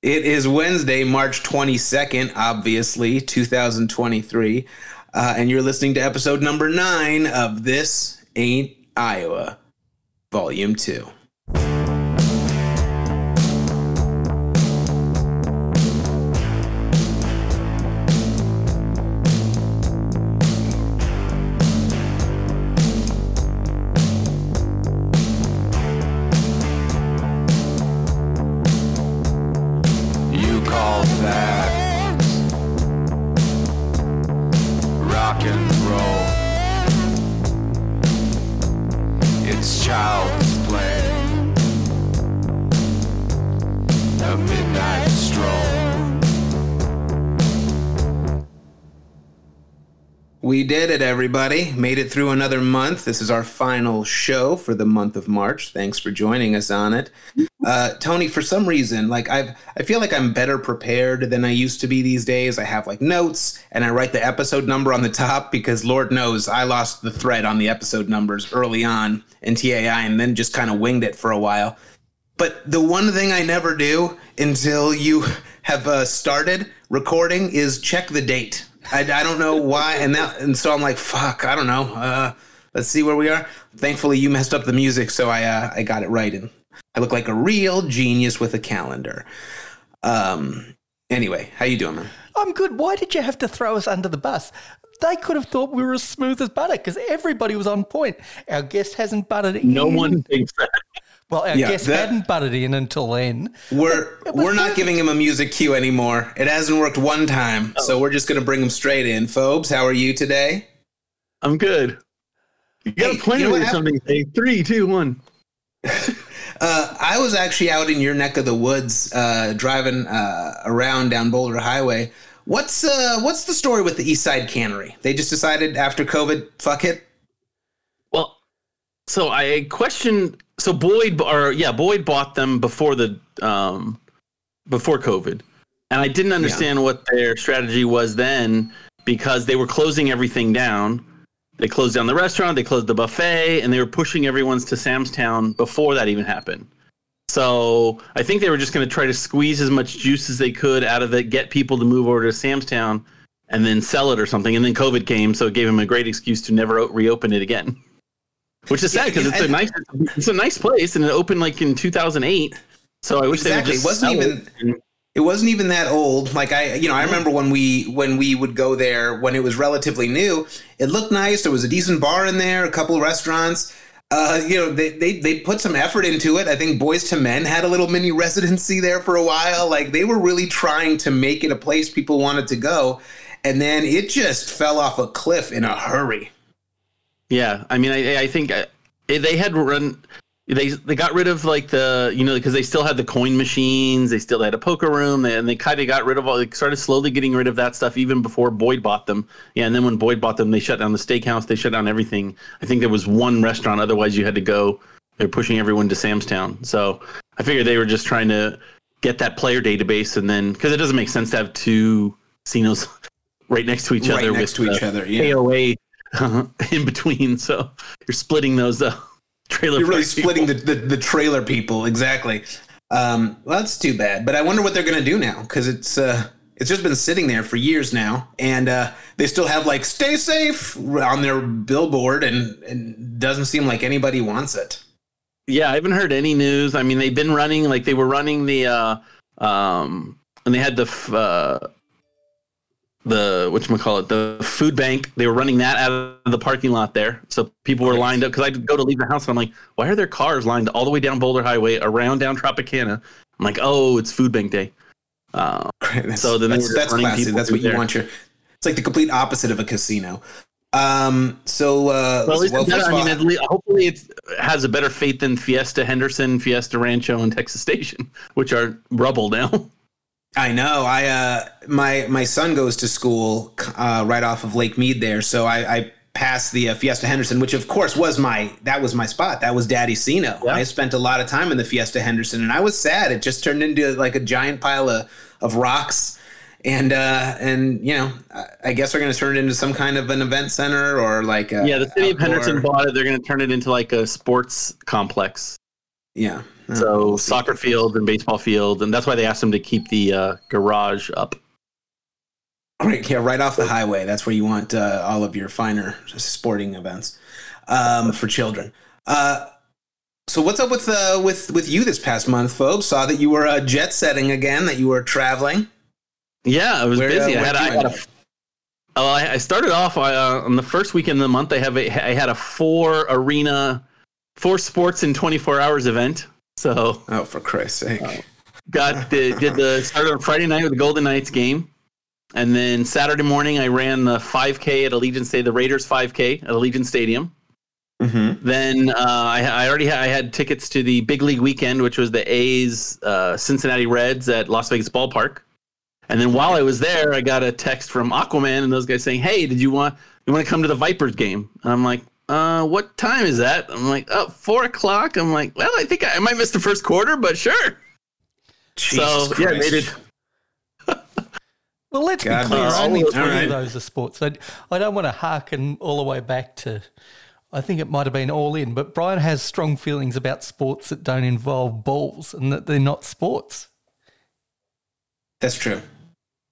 It is Wednesday, March 22nd, obviously, 2023. Uh, and you're listening to episode number nine of This Ain't Iowa, Volume 2. Everybody. Made it through another month. This is our final show for the month of March. Thanks for joining us on it. Uh, Tony, for some reason, like I've, I feel like I'm better prepared than I used to be these days. I have like notes and I write the episode number on the top because Lord knows I lost the thread on the episode numbers early on in TAI and then just kind of winged it for a while. But the one thing I never do until you have uh, started recording is check the date. I, I don't know why, and that and so I'm like, fuck, I don't know. Uh, let's see where we are. Thankfully, you messed up the music, so I uh, I got it right, and I look like a real genius with a calendar. Um. Anyway, how you doing, man? I'm good. Why did you have to throw us under the bus? They could have thought we were as smooth as butter because everybody was on point. Our guest hasn't butted in. No one thinks that. Well, our Yeah, guest that- hadn't butted in until then. We're we're not perfect. giving him a music cue anymore. It hasn't worked one time, so we're just gonna bring him straight in. Fobes, how are you today? I'm good. You got Hey, to plan you know with something. Say three, two, one. Uh, I was actually out in your neck of the woods, uh, driving uh, around down Boulder Highway. What's uh, what's the story with the Eastside Cannery? They just decided after COVID, fuck it. Well, so I questioned. So Boyd, or yeah, Boyd bought them before the um before COVID, and I didn't understand what their strategy was then because they were closing everything down. They closed down the restaurant, they closed the buffet, and they were pushing everyone's to Sam's Town before that even happened. So I think they were just going to try to squeeze as much juice as they could out of it, get people to move over to Sam's Town, and then sell it or something. And then COVID came, so it gave them a great excuse to never reopen it again. Which is sad because Yeah, it's a nice, it's a nice place, and it opened like in 2008. So I wish Exactly. they It would just wasn't even- it It wasn't even that old. Like I, you know, I remember when we when we would go there when it was relatively new. It looked nice. There was a decent bar in there, a couple of restaurants. Uh, you know, they, they they put some effort into it. I think Boyz II Men had a little mini residency there for a while. Like they were really trying to make it a place people wanted to go, and then it just fell off a cliff in a hurry. Yeah, I mean, I, I think uh, they had run. They they got rid of like the you know because they still had the coin machines. They still had a poker room, and they kind of got rid of all. They started slowly getting rid of that stuff even before Boyd bought them. Yeah, and then when Boyd bought them, they shut down the steakhouse. They shut down everything. I think there was one restaurant. Otherwise, you had to go. They're pushing everyone to Sam's Town. So I figured they were just trying to get that player database, and then because it doesn't make sense to have two casinos right next to each right other next with to each other. Yeah. AOA in between. So you're splitting those uh, trailer. You're really splitting the, the, the trailer people exactly. Um, well, that's too bad. But I wonder what they're going to do now because it's uh, it's just been sitting there for years now, and uh, they still have like "Stay safe" on their billboard, and and doesn't seem like anybody wants it. Yeah, I haven't heard any news. I mean, they've been running like they were running the uh, um, and they had the f- uh, the what call it the food bank. They were running that out of the parking lot there, so people were lined up. Because I'd go to leave the house, and I'm like, why are there cars lined all the way down Boulder Highway around down Tropicana? I'm like, oh, it's food bank day. Uh, That's, So then that's, that's running classy. people That's what you there. want your. It's like the complete opposite of a casino. Um. So uh, well, well, it's better- first of I mean, least, hopefully it has a better fate than Fiesta Henderson, Fiesta Rancho, and Texas Station, which are rubble now. I know. I uh, my my son goes to school uh, right off of Lake Mead there, so I, I passed the uh, Fiesta Henderson, which of course was my that was my spot. That was Daddy Sino. Yeah. I spent a lot of time in the Fiesta Henderson, and I was sad. It just turned into like a giant pile of of rocks, and uh, and you know, I, guess they're going to turn it into some kind of an event center or like a Yeah, the city of Henderson bought it. They're going to turn it into like a sports complex. Yeah. Oh, So soccer field and baseball field, and that's why they asked them to keep the uh, garage up. Great. Yeah, right off the highway. That's where you want uh, all of your finer sporting events um, for children. Uh, so what's up with uh, with with you this past month, Fobe? Saw that you were uh, jet setting again. That you were traveling. Yeah, I was Where, uh, busy. I had, I had a, up? oh, I, I started off uh, on the first weekend of the month. I have a, I had a four arena, four sports in 24 hours event. So Oh, for Christ's sake! got the, did the started on Friday night with the Golden Knights game, and then Saturday morning I ran the 5K at Allegiant Stadium, the Raiders 5K at Allegiant Stadium. Mm-hmm. Then uh, I, I already had, I had tickets to the big league weekend, which was the A's uh, Cincinnati Reds at Las Vegas Ballpark. And then while I was there, I got a text from Aquaman and those guys saying, "Hey, did you want you want to come to the Vipers game?" And I'm like, "Uh, what time is that?" I'm like, "Oh, four o'clock." I'm like, "Well, I think I, I might miss the first quarter, but sure." Jesus so yeah, Christ. they did. Well, let's God be clear. bless. Only three right. of those are sports. I, I don't want to harken all the way back to. I think it might have been all in, but Brian has strong feelings about sports that don't involve balls and that they're not sports. That's true.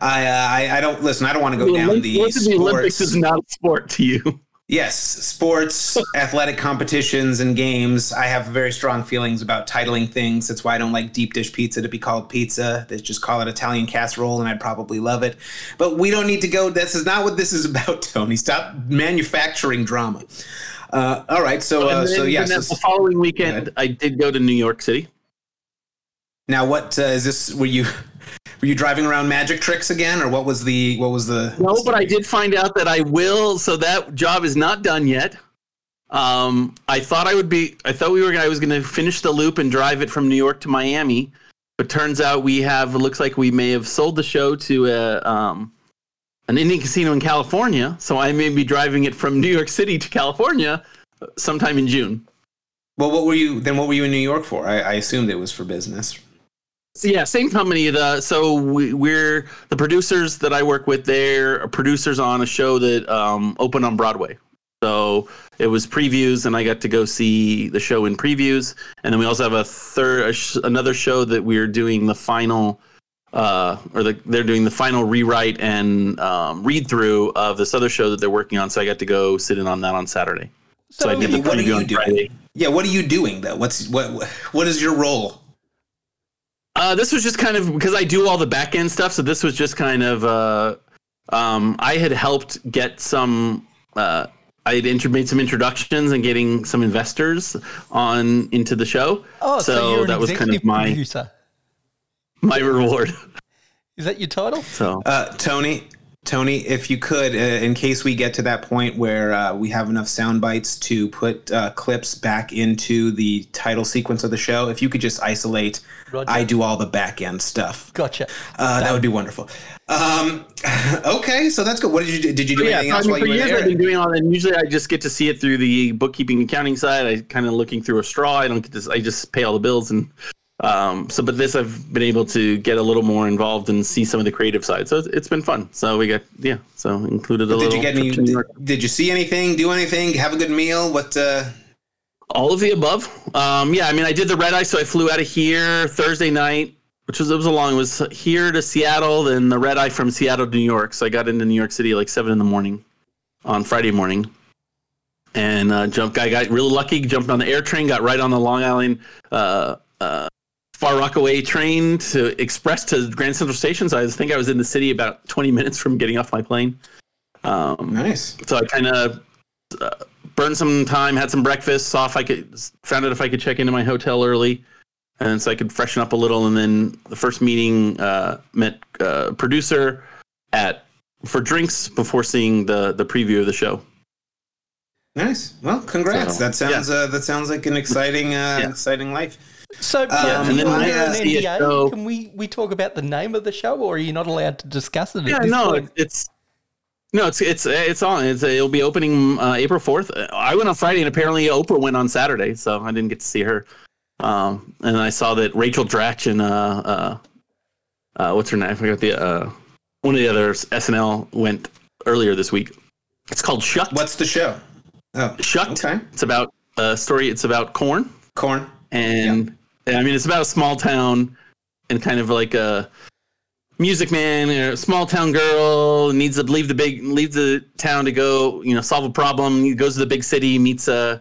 I, uh, I I don't listen. I don't want to go The down Olymp- the what the Olympics is not a sport to you. Yes, sports, athletic competitions, and games. I have very strong feelings about titling things. That's why I don't like deep dish pizza to be called pizza. They just call it Italian casserole, and I'd probably love it. But we don't need to go. This is not what this is about, Tony. Stop manufacturing drama. Uh, all right, so uh, so yes. and then the following weekend, I did go to New York City. now, what uh, is this? Were you were you driving around magic tricks again, or what was the what was the? No, but I did find out that I will. So that job is not done yet. Um, I thought I would be. I thought we were. I was going to finish the loop and drive it from New York to Miami, but turns out we have. It looks like we may have sold the show to a um, an Indian casino in California. So I may be driving it from New York City to California sometime in June. Well, what were you then? What were you in New York for? I, I assumed it was for business. So yeah, same company. The so we, we're the producers that I work with. They're producers on a show that um, opened on Broadway. So it was previews, and I got to go see the show in previews. And then we also have a third, another show that we're doing the final, uh, or the, they're doing the final rewrite and um, read through of this other show that they're working on. So I got to go sit in on that on Saturday. So, I did the what are you on doing? Friday. Yeah, what are you doing though? What's what what is your role? Uh, this was just kind of because I do all the back end stuff. So this was just kind of uh, um, I had helped get some. Uh, I had intro- made some introductions and getting some investors on into the show. Oh, so, So you're an that was kind of executive my- producer. My reward. Is that your title? So Uh, Tony, Tony, if you could, uh, in case we get to that point where uh, we have enough sound bites to put uh, clips back into the title sequence of the show, if you could just isolate, Roger. I do all the back end stuff. Gotcha. Uh, that would be wonderful. Um, okay, so that's good. What did you do? Did you do yeah, anything so, I else while for you were years there? I've been doing all that. And usually I just get to see it through the bookkeeping accounting side. I kind of looking through a straw. I don't get to. I just pay all the bills and. Um, so, but this I've been able to get a little more involved and see some of the creative side. So it's, it's been fun. So we got yeah. So included a Did little. you get any? trip to New York. Did you see anything? Do anything? Have a good meal? What? Uh, All of the above. Um, yeah, I mean, I did the red eye, so I flew out of here Thursday night, which was it was a long. It was here to Seattle, then the red eye from Seattle to New York. So I got into New York City like seven in the morning on Friday morning, and uh, jumped. I got really lucky. Jumped on the air train, got right on the Long Island. Uh, uh, Far Rockaway train to express to Grand Central Station. So I think I was in the city about 20 minutes from getting off my plane. Um, nice. so I kind of uh, burned some time, had some breakfast, saw if I could, found out if I could check into my hotel early, and so I could freshen up a little. And then the first meeting uh, met uh, producer at for drinks before seeing the the preview of the show. Nice. Well, congrats. So, that sounds uh, that sounds like an exciting uh, Yeah. exciting life. So, Um, yeah, and then under I, an uh, see a NDA, show- can we, we talk about the name of the show, or are you not allowed to discuss it? At Yeah, this no, point? it's no, it's it's it's on. It's it'll be opening uh, April fourth. I went on Friday, and apparently Oprah went on Saturday, so I didn't get to see her. Um, and I saw that Rachel Dratch and uh, uh, uh, what's her name? I forgot the uh, one of the others. SNL went earlier this week. It's called Shucked. What's the show? Oh, Shucked? okay. It's about a story. It's about corn Corn. And I mean, it's about a small town and kind of like a music man, or a small town girl needs to leave the big, leave the town to go, you know, solve a problem. He goes to the big city, meets a,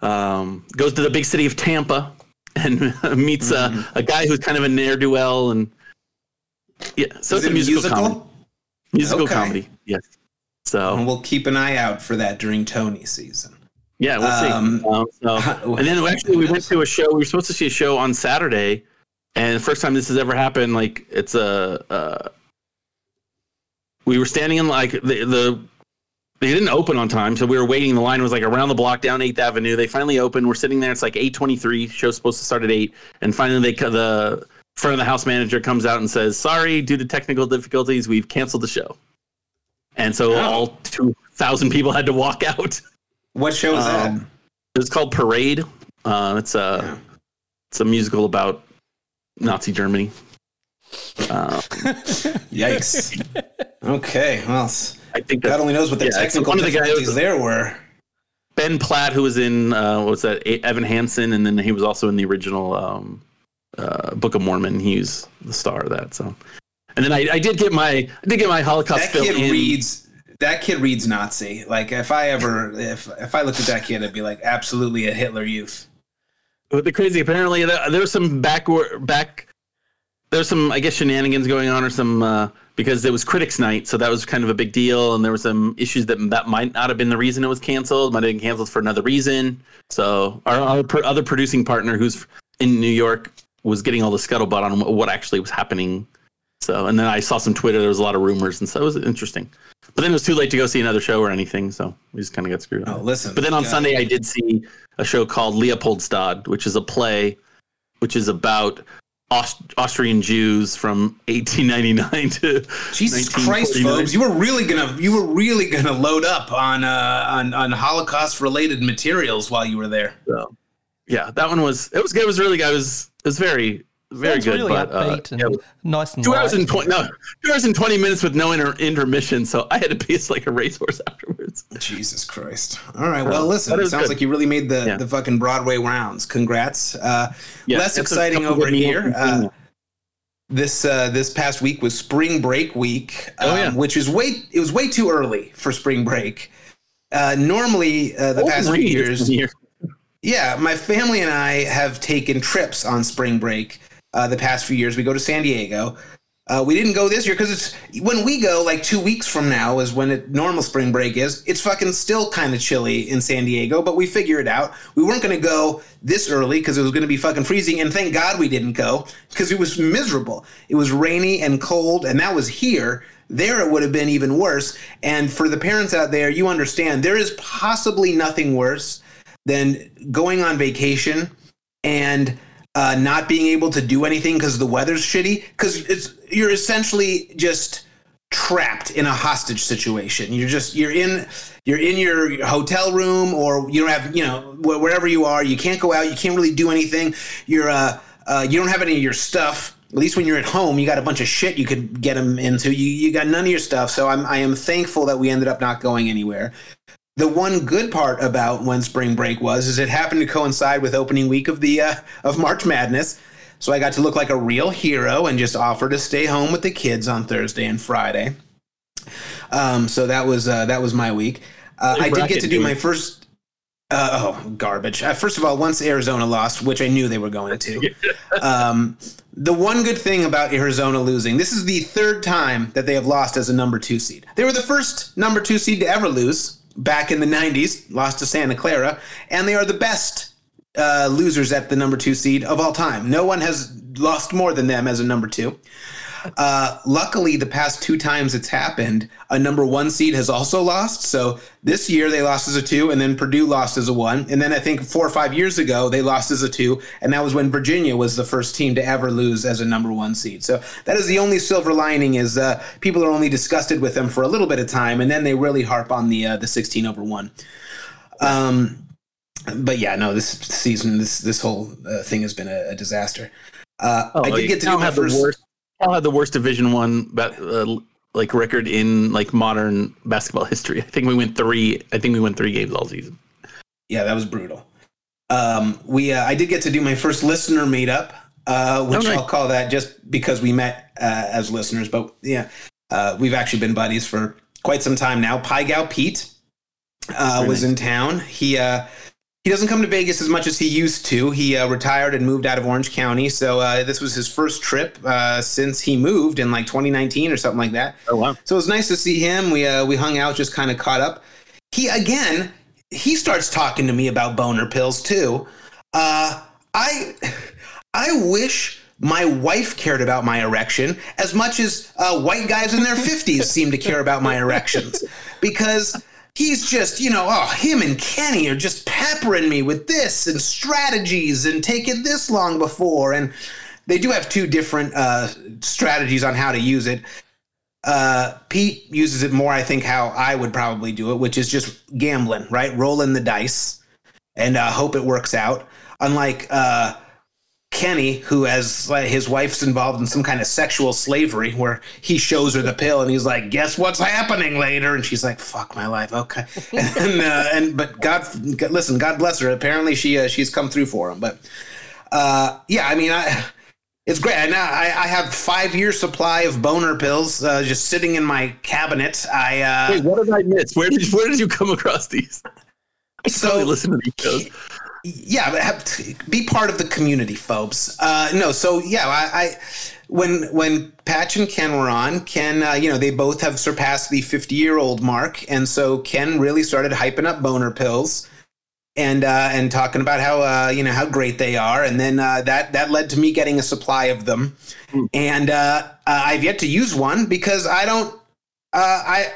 um, goes to the big city of Tampa, and meets a, a guy who's kind of a ne'er do well, and yeah, so Is it's a it musical, comedy. Musical Okay. comedy, yes. So And we'll keep an eye out for that during Tony season. Yeah, we'll Um, see. Um, so, and then actually, we went to a show. We were supposed to see a show on Saturday, and the first time this has ever happened, like it's a. Uh, we were standing in like the the. They didn't open on time, so we were waiting. The line was like around the block down Eighth Avenue. They finally opened. We're sitting there. It's like eight twenty three. Show's supposed to start at eight, and finally they the front of the house manager comes out and says, "Sorry, due to technical difficulties, we've canceled the show." And so Oh. all two thousand people had to walk out. What show is that? Um, It's called Parade. Uh, it's a Yeah. it's a musical about Nazi Germany. Uh, Yikes. okay, well, s- I think God only knows what the Yeah, technical one of the guys- difficulties there were. Ben Platt, who was in uh, what was that Evan Hansen, and then he was also in the original um, uh, Book of Mormon. He was the star of that. So, and then I, I did get my I did get my Holocaust That film kid in. reads. That kid reads Nazi. Like if I ever, if if I looked at that kid, I'd be like, absolutely a Hitler Youth. But the crazy, apparently, there, there was some backward back. There's some, I guess, shenanigans going on, or some uh, because it was Critics Night, so that was kind of a big deal, and there were some issues that that might not have been the reason it was canceled. Might have been canceled for another reason. So our, our pro- other producing partner, who's in New York, was getting all the scuttlebutt on what actually was happening. So, and then I saw some Twitter. There was a lot of rumors, and so it was interesting. But then it was too late to go see another show or anything, so we just kind of got screwed. Oh, listen. But then on Sunday, I did see a show called Leopoldstadt, which is a play, which is about Aust- Austrian Jews from 1899 to Jesus Christ, folks! You were really gonna you were really gonna load up on uh, on on Holocaust related materials while you were there. So, yeah, that one was it was good. It was really good. It was it was very very Sounds good. really but, uh, and yeah, nice and two hours and twenty no two hours and twenty minutes with no inter- intermission. So I had to pace like a racehorse afterwards. Jesus Christ! All right, well, listen. but it It sounds good. like you really made the Yeah. the fucking Broadway rounds. Congrats. Uh, Yeah, less exciting over here. Uh, this uh, this past week was spring break week, Oh, um, yeah. which is way it was way too early for spring break. Uh, normally, uh, the past few years, year. yeah, my family and I have taken trips on spring break uh, the past few years. We go to San Diego. Uh, we didn't go this year because it's when we go like two weeks from now is when it normal spring break is. It's fucking still kind of chilly in San Diego, but we figure it out. We weren't going to go this early because it was going to be fucking freezing, and thank God we didn't go because it was miserable. It was rainy and cold, and that was here. There it would have been even worse. And for the parents out there, you understand there is possibly nothing worse than going on vacation and uh, not being able to do anything because the weather's shitty. Because it's you're essentially just trapped in a hostage situation. You're just you're in you're in your hotel room or you don't have you know wherever you are. You can't go out. You can't really do anything. You're uh, uh you don't have any of your stuff. At least when you're at home, you got a bunch of shit you could get them into. You you got none of your stuff. So I'm I am thankful that we ended up not going anywhere. The one good part about when spring break was is it happened to coincide with opening week of the uh, of March Madness. So I got to look like a real hero and just offer to stay home with the kids on Thursday and Friday. Um, so that was uh, that was my week. Uh, I did get to do my first. Uh, oh, garbage! Uh, first of all, once Arizona lost, which I knew they were going to, um, the one good thing about Arizona losing, this is the third time that they have lost as a number two seed. They were the first number two seed to ever lose back in the '90s, lost to Santa Clara, and they are the best uh, losers at the number two seed of all time. No one has lost more than them as a number two. Uh, luckily, the past two times it's happened, a number one seed has also lost. So this year they lost as a two, and then Purdue lost as a one. And then I think four or five years ago they lost as a two, and that was when Virginia was the first team to ever lose as a number one seed. So that is the only silver lining is uh, people are only disgusted with them for a little bit of time, and then they really harp on the uh, the sixteen over one. Um, but yeah, no, this season, this this whole uh, thing has been a, a disaster. Uh, I did get to do my first. worst. Cal had the worst Division One uh, like record in like modern basketball history. I think we went three. I think we went three games all season. Yeah, that was brutal. Um, we uh, I did get to do my first listener meetup, uh, which Oh, nice. I'll call that just because we met uh, as listeners. But yeah, uh, we've actually been buddies for quite some time now. Pie Gal Pete uh, was nice. in town. He uh, he doesn't come to Vegas as much as he used to. He uh, retired and moved out of Orange County, so uh, this was his first trip uh, since he moved in like 2019 or something like that. Oh wow. So it was nice to see him. We uh, we hung out, just kind of caught up. He again, he starts talking to me about boner pills too. Uh, I I wish my wife cared about my erection as much as uh, white guys in their 50s seem to care about my erections because he's just you know oh him and kenny are just peppering me with this and strategies and take it this long before and they do have two different uh, strategies on how to use it uh, Pete uses it more, I think, how I would probably do it, which is just gambling, right? Rolling the dice and uh, hope it works out. Unlike uh, Kenny, who has like, his wife's involved in some kind of sexual slavery, where he shows her the pill and he's like, "Guess what's happening later?" And she's like, "Fuck my life, okay." And uh, and but God, listen, God bless her. Apparently, she uh, she's come through for him. But uh, yeah, I mean, I it's great. And now I, I have five year supply of boner pills uh, just sitting in my cabinet. I uh, Wait, what did I miss? Where did you, where did you come across these? I So- probably listen to these shows. Yeah, but have to be part of the community, folks. Uh, no, so yeah, I, I when when Patch and Ken were on, Ken, uh, you know, they both have surpassed the fifty year old mark, and so Ken really started hyping up boner pills. And uh, and talking about how uh, you know how great they are, and then uh, that that led to me getting a supply of them, and uh, uh, I've yet to use one because I don't uh, I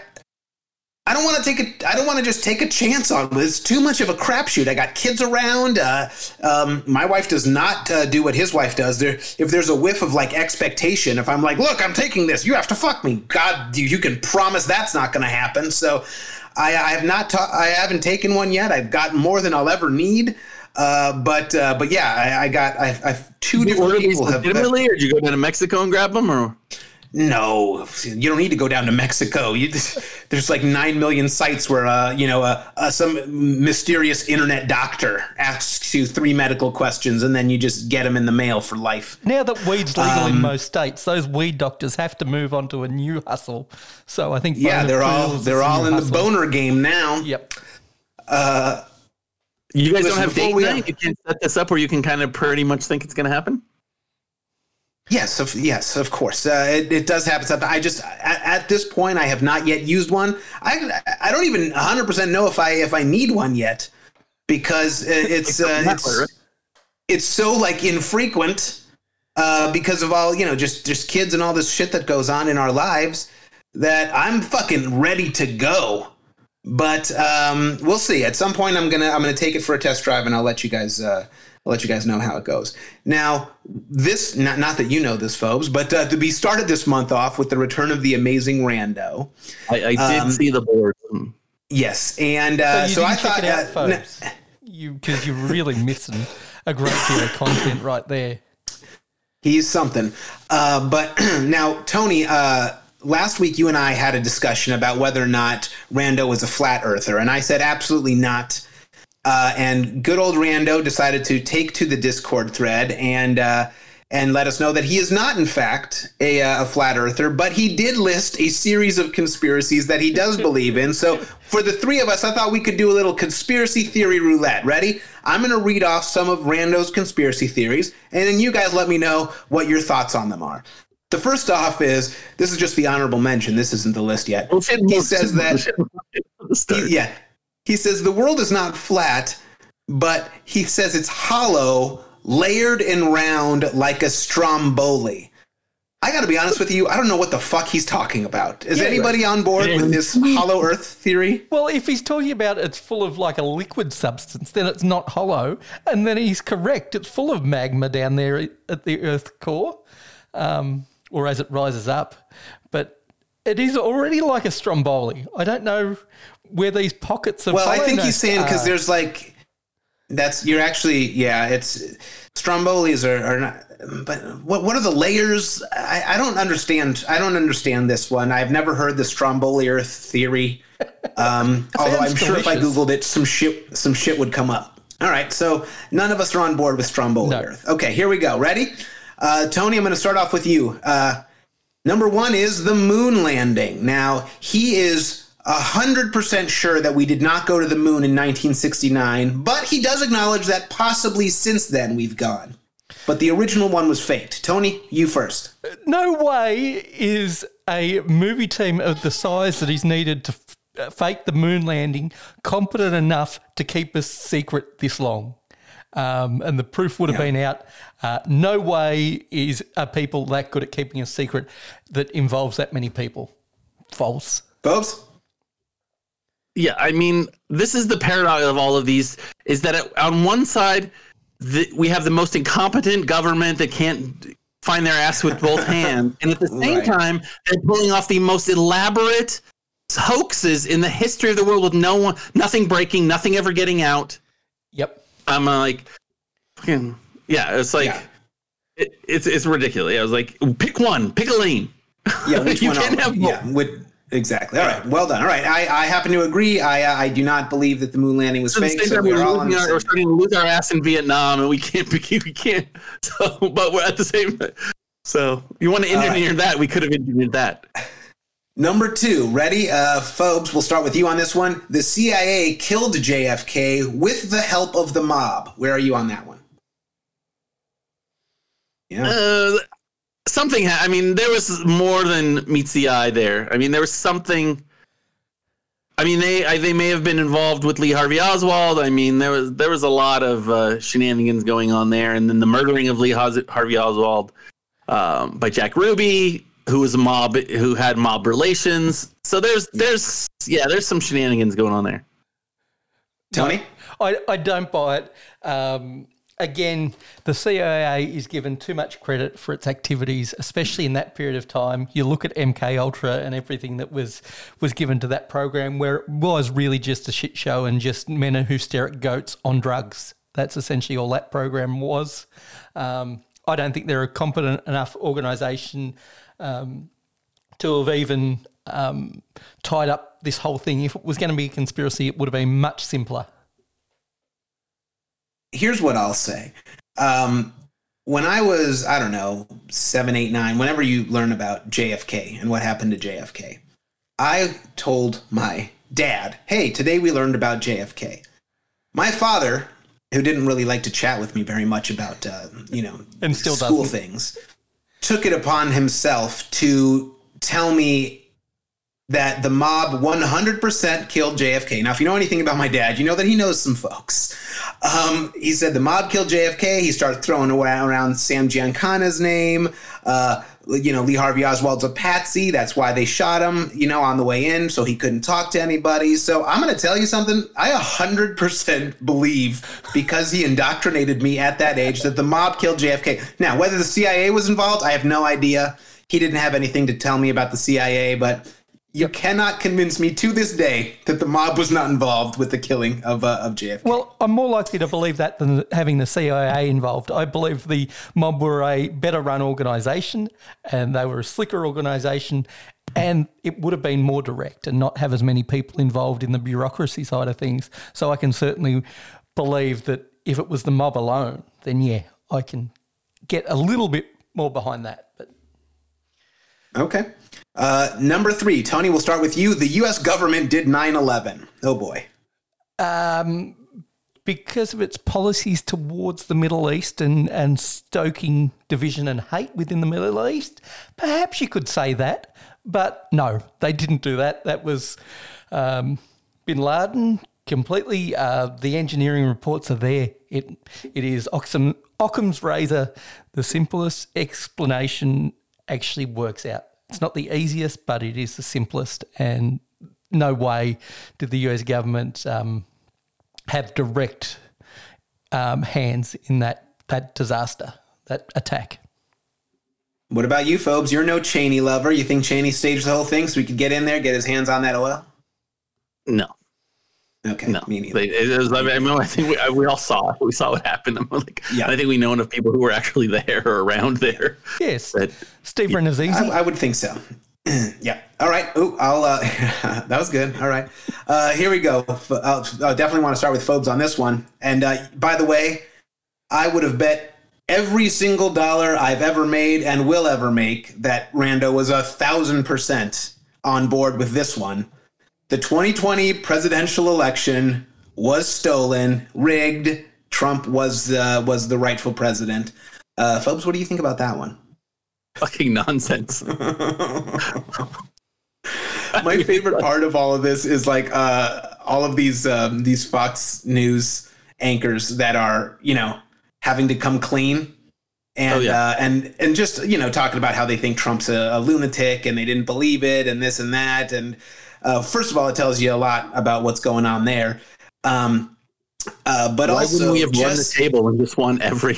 I don't want to take a. I don't want to just take a chance on it. It's too much of a crapshoot. I got kids around. Uh, um, my wife does not uh, do what his wife does. There, if there's a whiff of like expectation, if I'm like, look, I'm taking this, you have to fuck me. God, you, you can promise that's not going to happen. So, I, I have not. Ta- I haven't taken one yet. I've got more than I'll ever need. Uh, but uh, but yeah, I, I got. I've, I've two you different people have. legitimately, or did you go down to Mexico and grab them, or No, you don't need to go down to Mexico. You, there's like nine million sites where, uh, you know, uh, uh, some mysterious internet doctor asks you three medical questions, and then you just get them in the mail for life. Now that weed's legal Um, in most states, those weed doctors have to move on to a new hustle. So I think Yeah, they're all they're all new in the boner game now. Yep. you guys Listen, don't have before date we- night? You can set this up where you can kind of pretty much think it's going to happen. Yes, of, yes, of course. Uh, it, it does happen. Sometimes. I just at, at this point, I have not yet used one. I I don't even 100 percent know if I if I need one yet because uh, it's uh, it's right? it's so like infrequent uh, because of all you know just just kids and all this shit that goes on in our lives that I'm fucking ready to go. But um, we'll see. At some point, I'm gonna I'm gonna take it for a test drive, and I'll let you guys uh, I'll let you guys know how it goes. Now, this not not that you know this, Fobes, but uh, to be started this month off with the return of the amazing Rando. I, I did Um, see the board. Yes, and uh, So so, I check thought it out, uh, n- folks. You because you're really missing a great deal of content right there. He's something. Uh, but now, Tony, uh, last week you and I had a discussion about whether or not Rando was a flat earther, and I said absolutely not. Uh, and good old Rando decided to take to the Discord thread and uh, and let us know that he is not, in fact, a, uh, a flat earther, but he did list a series of conspiracies that he does believe in. So for the three of us, I thought we could do a little conspiracy theory roulette. Ready? I'm going to read off some of Rando's conspiracy theories, and then you guys let me know what your thoughts on them are. The first off is this is just the honorable mention. This isn't the list yet. He says that yeah. He says the world is not flat, but he says it's hollow, layered and round like a stromboli. I got to be honest with you, I don't know what the fuck he's talking about. Is Yeah, anybody on board with this hollow earth theory? Well, if he's talking about it's full of like a liquid substance, then it's not hollow, and then he's correct. It's full of magma down there at the Earth core, um, or as it rises up. But it is already like a stromboli. I don't know where these pockets of Well, I think he's saying because there's like that's you're actually yeah, it's strombolis are, are not. But what what are the layers? I, I don't understand. I don't understand this one. I've never heard the stromboli earth theory. Um, although I'm sounds sure if I googled it, some shit some shit would come up. All right, so none of us are on board with Stromboli No. Earth. Okay, here we go. Ready? Uh, Tony, I'm going to start off with you. Uh, number one is the moon landing. Now, he is 100% sure that we did not go to the moon in 1969, but he does acknowledge that possibly since then we've gone. But the original one was faked. Tony, you first. No way is a movie team of the size that is needed to f- uh, fake the moon landing competent enough to keep a secret this long. Um, and the proof would have been out. Uh, no way is are people that good at keeping a secret that involves that many people. False. Bobes? Yeah, I mean, this is the paradox of all of these is that it, on one side, the, we have the most incompetent government that can't find their ass with both hands, and at the same Right. time, they're pulling off the most elaborate hoaxes in the history of the world with no one, nothing breaking, nothing ever getting out. Yep. I'm uh, like, fucking, yeah, it's like, Yeah. it, it's it's ridiculous. I was like, pick one, pick a lane. Yeah, which You one? can't are- have both. yeah, with, exactly. All right, well done. All right, I, I happen to agree. I I do not believe that the moon landing was fake. So we're all on losing the our, we're starting to lose our ass in Vietnam, and we can't. We can't. We can't so, but we're at the same. So, you want to engineer that? We could have engineered that. Number two, ready? Uh, Fobes, we'll start with you on this one. The CIA killed JFK with the help of the mob. Where are you on that one? Yeah. Uh, something. Ha- I mean, there was more than meets the eye there. I mean, there was something. I mean, they I, they may have been involved with Lee Harvey Oswald. I mean, there was there was a lot of uh, shenanigans going on there, and then the murdering of Lee Hos- Harvey Oswald um, by Jack Ruby, who was a mob who had mob relations. So there's there's yeah, there's some shenanigans going on there. Tony? I, I don't buy it. Um, again, the CIA is given too much credit for its activities, especially in that period of time. You look at MK Ultra and everything that was was given to that program, where it was really just a shit show and just men who stare at goats on drugs. That's essentially all that program was. Um, I don't think they're a competent enough organisation um, to have even um, tied up this whole thing. If it was going to be a conspiracy, it would have been much simpler. Here's what I'll say. Um, when I was, I don't know, seven, eight, nine, whenever you learn about JFK and what happened to JFK, I told my dad, hey, today we learned about JFK. My father, who didn't really like to chat with me very much about, uh, you know, And still school doesn't. things, took it upon himself to tell me that the mob 100% killed JFK. Now, if you know anything about my dad, you know that he knows some folks. Um, he said the mob killed JFK. He started throwing around, Sam Giancana's name. Uh, you know, Lee Harvey Oswald's a patsy. That's why they shot him, you know, on the way in, so he couldn't talk to anybody. So I'm going to tell you something. I 100% believe, because he indoctrinated me at that age, that the mob killed JFK. Now, whether the CIA was involved, I have no idea. He didn't have anything to tell me about the CIA, but you cannot convince me to this day that the mob was not involved with the killing of, uh, of JFK. Well, I'm more likely to believe that than having the CIA involved. I believe the mob were a better run organisation and they were a slicker organisation and it would have been more direct and not have as many people involved in the bureaucracy side of things. So I can certainly believe that if it was the mob alone, then yeah, I can get a little bit more behind that. But Okay. Uh, number three, Tony, we'll start with you. The U.S. government did 9 11. Oh boy. um, because of its policies towards the Middle East and, and stoking division and hate within the Middle East, perhaps you could say that. But no, they didn't do that. That was um, bin Laden completely. Uh, the engineering reports are there. It It is Occam, Occam's razor. The simplest explanation actually works out. It's not the easiest, but it is the simplest. And no way did the US government um, have direct um, hands in that that disaster, that attack. What about you, Fobes? You're no Cheney lover. You think Cheney staged the whole thing so he could get in there, get his hands on that oil? No, Okay, no. me neither. They- it was- I, mean, I think we, I- we all saw it. We saw what happened. I'm like, Yeah. I think we know enough people who were actually there or around there. Yes, That Steve Renazizi. I, I would think so. Yeah. All right. Oh, I'll. Uh, that was good. All right. Uh, here we go. F- I'll, I'll definitely want to start with Fobes on this one. And uh, by the way, I would have bet every single dollar I've ever made and will ever make that Rando was a thousand percent on board with this one. The 2020 presidential election was stolen, rigged. Trump was uh, was the rightful president. Uh, Fobes, what do you think about that one? Fucking nonsense. my favorite part of all of this is like uh, all of these um, these Fox News anchors that are you know having to come clean and Oh, yeah. uh, and and just you know talking about how they think Trump's a, a lunatic and they didn't believe it and this and that and uh, first of all it tells you a lot about what's going on there. Um, uh, but Why also we have won the table and just won every?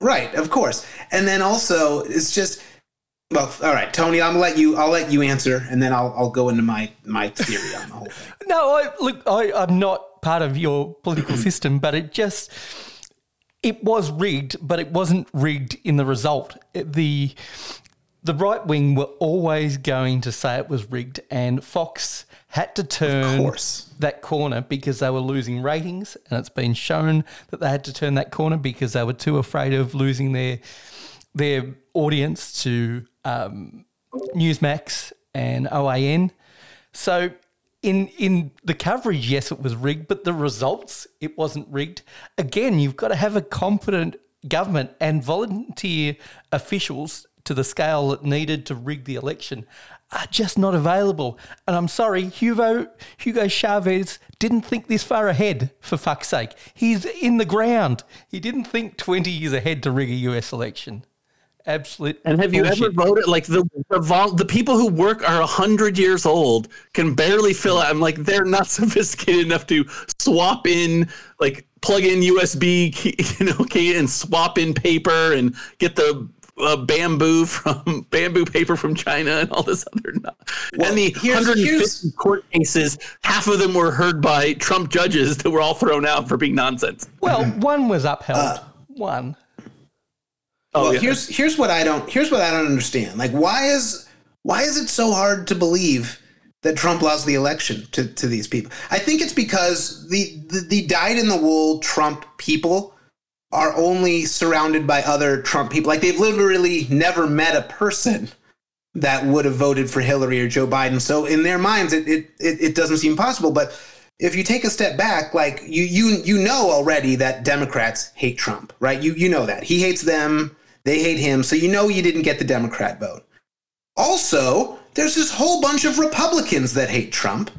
right, of course, and then also it's just well, all right, Tony, I'm gonna let you. I'll let you answer, and then I'll I'll go into my my theory on the whole thing. No, I look, I, I'm not part of your political system, but it just it was rigged, but it wasn't rigged in the result. It- the the right wing were always going to say it was rigged, and Fox had to turn that corner because they were losing ratings, and it's been shown that they had to turn that corner because they were too afraid of losing their their audience to um, Newsmax and OAN. So in in the coverage, yes, it was rigged, but the results, it wasn't rigged. Again, you've got to have a competent government and volunteer officials to the scale that needed to rig the election are just not available. And I'm sorry, Hugo Hugo Chavez didn't think this far ahead. For fuck's sake, he's in the ground. He didn't think 20 years ahead to rig a US election. Absolute. And have you bullshit. ever voted? Like the the, vol- the people who work are hundred years old, can barely fill out. I'm like, they're not sophisticated enough to swap in, like, plug in USB, key, you know, key and swap in paper and get the uh, bamboo from bamboo paper from China and all this other. No- Well, and the here's- 150 here's- court cases, half of them were heard by Trump judges that were all thrown out for being nonsense. Well, one was upheld. one. Oh, well, yeah. here's here's what I don't here's what I don't understand. Like, why is why is it so hard to believe that Trump lost the election to, to these people? I think it's because the, the the dyed in the wool Trump people are only surrounded by other Trump people. Like they've literally never met a person that would have voted for Hillary or Joe Biden. So in their minds, it it, it, doesn't seem possible. But if you take a step back, like you you you know already that Democrats hate Trump, right? You you know that he hates them, they hate him. So you know you didn't get the Democrat vote. Also, there's this whole bunch of Republicans that hate Trump.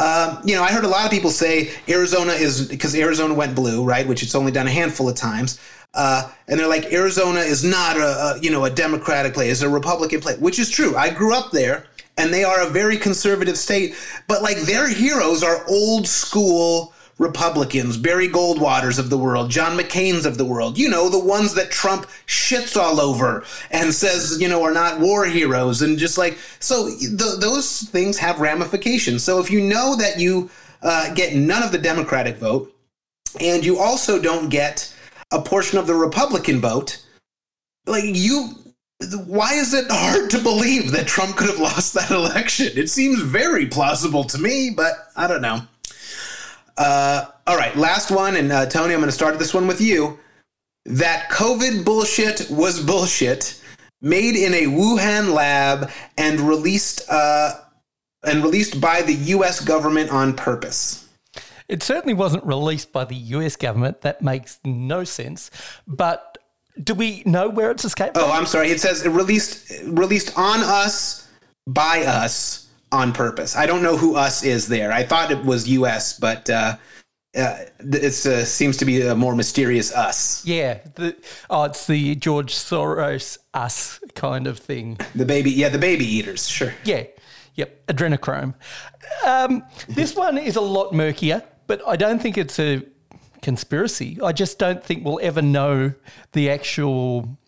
Um, you know, I heard a lot of people say Arizona is because Arizona went blue, right? Which it's only done a handful of times. Uh, and they're like, Arizona is not a, a you know a Democratic place, it's a Republican place, which is true. I grew up there, and they are a very conservative state. But like their heroes are old school Republicans, Barry Goldwaters of the world, John McCain's of the world. You know, the ones that Trump shits all over and says you know are not war heroes, and just like so th- those things have ramifications. So if you know that you uh, get none of the Democratic vote, and you also don't get a portion of the Republican vote, like you, why is it hard to believe that Trump could have lost that election? It seems very plausible to me, but I don't know. Uh, all right, last one, and uh, Tony, I'm going to start this one with you. That COVID bullshit was bullshit, made in a Wuhan lab and released uh, and released by the U.S. government on purpose. It certainly wasn't released by the US government. That makes no sense. But do we know where it's escaped Oh, from? I'm sorry. It says released released on us by us on purpose. I don't know who us is there. I thought it was U.S., but uh, uh, it uh, seems to be a more mysterious us. Yeah. The, oh, it's the George Soros us kind of thing. The baby, yeah, the baby eaters. Sure. Yeah. Yep. Adrenochrome. Um, this one is a lot murkier, but I don't think it's a conspiracy. I just don't think we'll ever know the actual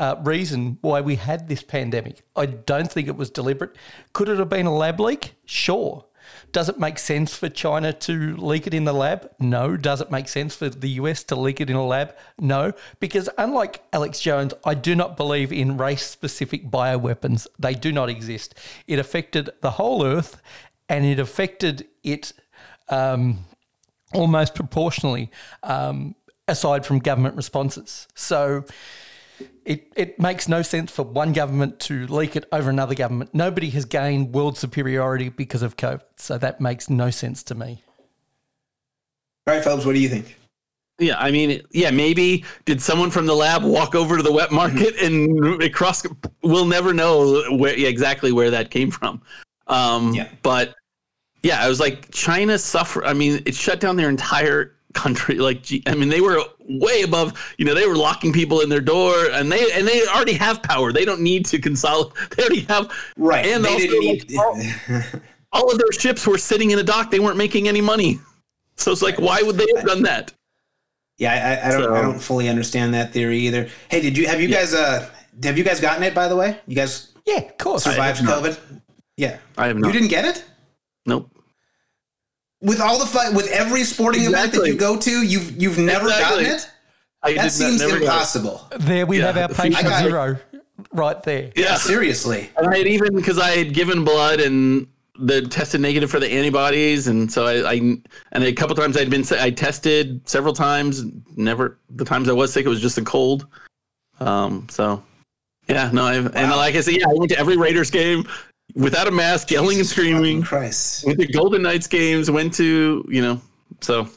uh, reason why we had this pandemic. I don't think it was deliberate. Could it have been a lab leak? Sure. Does it make sense for China to leak it in the lab? No. Does it make sense for the US to leak it in a lab? No. Because unlike Alex Jones, I do not believe in race specific bioweapons. They do not exist. It affected the whole Earth and it affected it um, almost proportionally, um, aside from government responses. So it, it makes no sense for one government to leak it over another government. Nobody has gained world superiority because of COVID. So that makes no sense to me. All right, Phelps, what do you think? Yeah, I mean, yeah, maybe did someone from the lab walk over to the wet market and across? We'll never know where yeah, exactly where that came from. Um, Yeah. But yeah, I was like, China suffer. I mean, it shut down their entire country. Like, I mean, they were way above. You know, they were locking people in their door, and they and they already have power. They don't need to consolidate. They already have Right. And they also, didn't need. like, all of their ships were sitting in a dock. They weren't making any money. So it's like, why would they have done that? yeah, I, I don't. I don't fully understand that theory either. Hey, did you have you guys? Uh, have you guys gotten it? By the way, you guys Yeah, of course. survived have not. COVID. Yeah, I have not. you didn't get it. Nope. With all the fun, with every sporting event that you go to, you've you've never Exactly. gotten it. I That did not- seems never impossible. There we Yeah, have our the patient zero right there. Yeah. Seriously. And I had even because I had given blood and the tested negative for the antibodies, and so I, I and a couple times I'd been si- I tested several times. Never the times I was sick, it was just a cold. Um. So yeah, no, I've and like I said, yeah, I went to every Raiders game without a mask, yelling and Jesus screaming. Christ. Went to Golden Knights games. Went to you know. So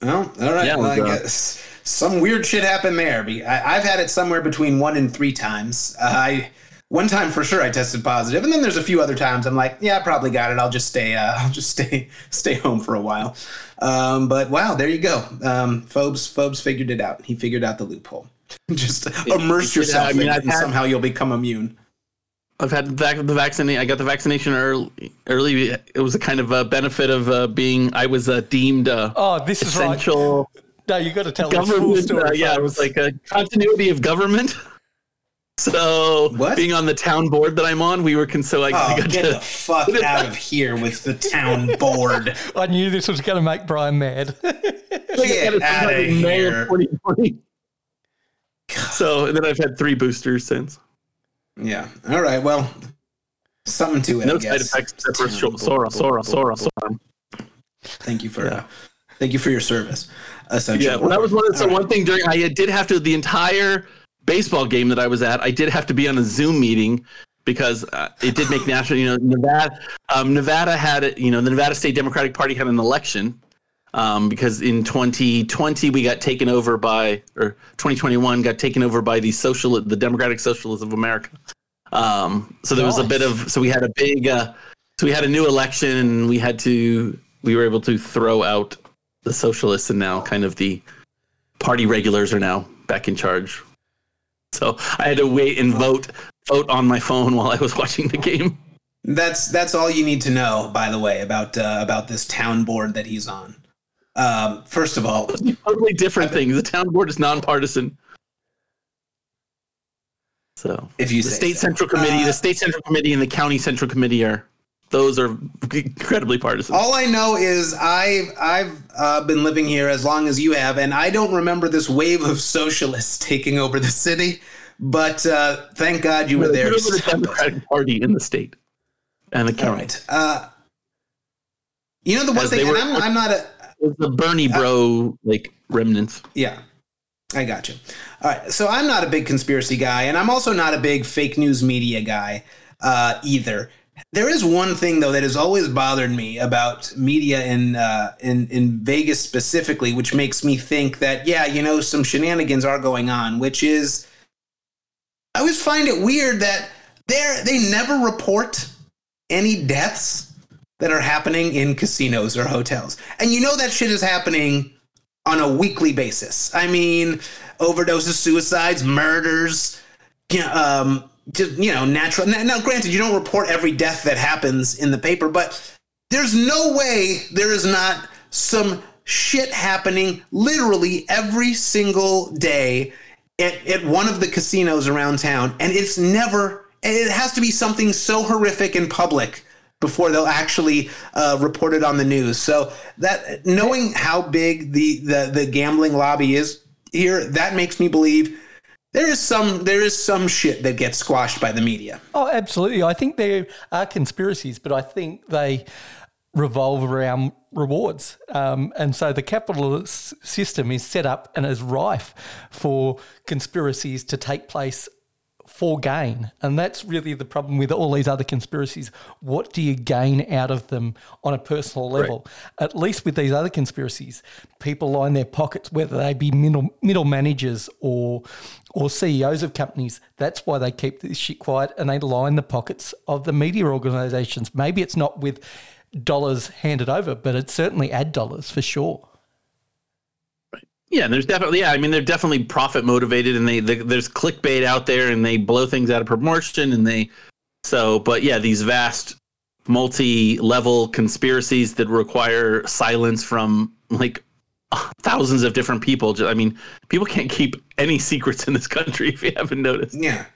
Well, all right. Yeah, well, I uh, guess some weird shit happened there. I, I've had it somewhere between one and three times. Uh, I one time for sure I tested positive, and then there's a few other times I'm like, yeah, I probably got it. I'll just stay. Uh, I'll just stay stay home for a while. Um, but wow, there you go. Um, Fobes Fobes figured it out. He figured out the loophole. just immerse yourself I mean, in it, and somehow you'll become immune. I've had the, vac- the vaccination. I got the vaccination early. Early. It was a kind of a benefit of uh, being. I was uh, deemed uh, Oh, this is right. essential. No, you got to tell this full government. story. Uh, yeah, it was like a continuity of government. So What? being on the town board that I'm on, we were con- so I, I Oh, got get the fuck out of here with the town board. I knew this was going to make Brian mad. Get out of in of here. So and then I've had three boosters since. Yeah. All right. Well, something to it. No side effects except for Sora, Sora, Sora. Sora. Thank you for Yeah. uh, thank you for your service. Essentially. Yeah, well, that was one. Of, so right. one thing during I did have to the entire baseball game that I was at. I did have to be on a Zoom meeting because uh, it did make national. You know, Nevada, um, Nevada had it. You know, the Nevada State Democratic Party had an election um, because in 2020 we got taken over by, or 2021 got taken over by the social, the Democratic Socialists of America. Um, so there was a bit of, so we had a big, uh, so we had a new election and we had to, we were able to throw out the socialists and now kind of the party regulars are now back in charge. So I had to wait and vote, vote on my phone while I was watching the game. That's that's all you need to know, by the way, about uh, about this town board that he's on. Um, first of all, Totally different things. The town board is nonpartisan. So if you the state so. central committee, Uh, the state central committee, and the county central committee are those are incredibly partisan. All I know is I've I've uh, been living here as long as you have, and I don't remember this wave of socialists taking over the city. But uh, thank God you were there. to Whoever the. Democratic Party in the state and the county. right. Uh, you know the one As thing, and were- I'm, I'm not a It's the Bernie bro like remnants. Yeah. I got you. All right. So I'm not a big conspiracy guy, and I'm also not a big fake news media guy uh, either. There is one thing though that has always bothered me about media in uh, in in Vegas specifically, which makes me think that yeah, you know, some shenanigans are going on. Which is, I always find it weird that they they never report any deaths that are happening in casinos or hotels, and you know that shit is happening on a weekly basis. I mean, overdoses, suicides, murders, you know, um, just, you know, natural. Now, granted, you don't report every death that happens in the paper, but there's no way there is not some shit happening literally every single day at, at one of the casinos around town. And it's never, it has to be something so horrific in public before they'll actually uh, report it on the news. So that knowing how big the, the the gambling lobby is here, that makes me believe there is some there is some shit that gets squashed by the media. Oh, absolutely. I think there are conspiracies, but I think they revolve around rewards. Um, and so the capitalist system is set up and is rife for conspiracies to take place for gain. And that's really the problem with all these other conspiracies. What do you gain out of them on a personal level? At least with these other conspiracies, people line their pockets, whether they be middle, middle managers or or CEOs of companies. That's why they keep this shit quiet and they line the pockets of the media organizations. Maybe it's not with dollars handed over, but it's certainly ad dollars for sure. Yeah, there's definitely yeah. I mean, they're definitely profit motivated, and they, they there's clickbait out there, and they blow things out of proportion, and they so. But yeah, these vast multi-level conspiracies that require silence from like thousands of different people. I mean, people can't keep any secrets in this country if you haven't noticed. Yeah,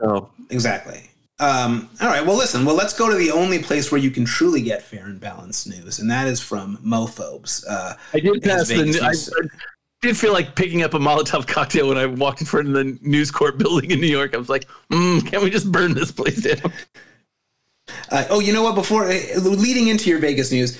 So exactly. Um, all right. Well, listen. Well, let's go to the only place where you can truly get fair and balanced news, and that is from Mophobes. Uh, I did pass the. News- I did feel like picking up a Molotov cocktail when I walked in front of the News Corp building in New York. I was like, mm, "Can we just burn this place down?" Uh, oh, you know what? Before uh, leading into your Vegas news,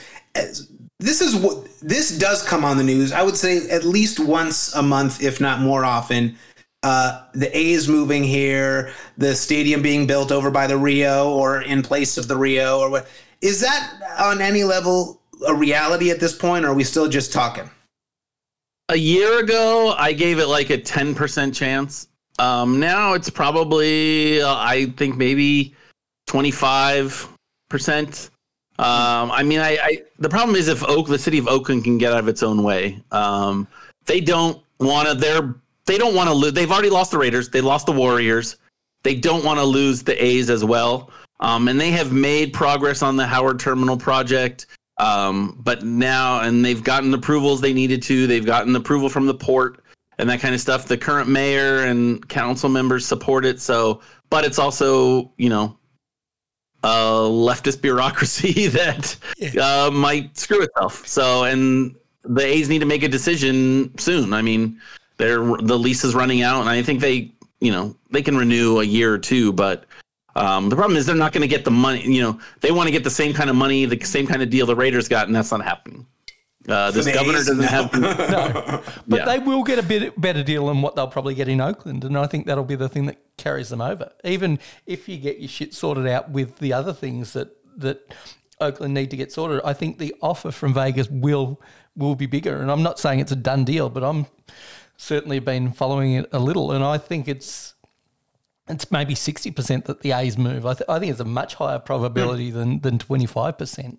this is what this does come on the news. I would say at least once a month, if not more often. Uh, the A's moving here, the stadium being built over by the Rio or in place of the Rio, or what is that on any level a reality at this point? Or are we still just talking? A year ago, I gave it like a ten percent chance. Um, now it's probably, uh, I think maybe twenty five percent. Um, I mean, I, I the problem is if Oak, the city of Oakland, can get out of its own way. Um, they don't want to. They're they don't want to lose. They've already lost the Raiders. They lost the Warriors. They don't want to lose the A's as well. Um, and they have made progress on the Howard Terminal project. Um, but now, and they've gotten approvals they needed to. They've gotten approval from the port and that kind of stuff. The current mayor and council members support it. So, but it's also, you know, a leftist bureaucracy that uh, might screw itself. So, and the A's need to make a decision soon. I mean, they're the lease is running out, and I think they, you know, they can renew a year or two, but. Um, the problem is they're not going to get the money. You know, they want to get the same kind of money, the same kind of deal the Raiders got, and that's not happening. Uh, this governor doesn't No. have. No, but Yeah. they will get a bit better deal than what they'll probably get in Oakland, and I think that'll be the thing that carries them over. Even if you get your shit sorted out with the other things that that Oakland need to get sorted, I think the offer from Vegas will will be bigger. And I'm not saying it's a done deal, but I'm certainly been following it a little, and I think it's. It's maybe sixty percent that the A's move. I, th- I think it's a much higher probability than than twenty five percent.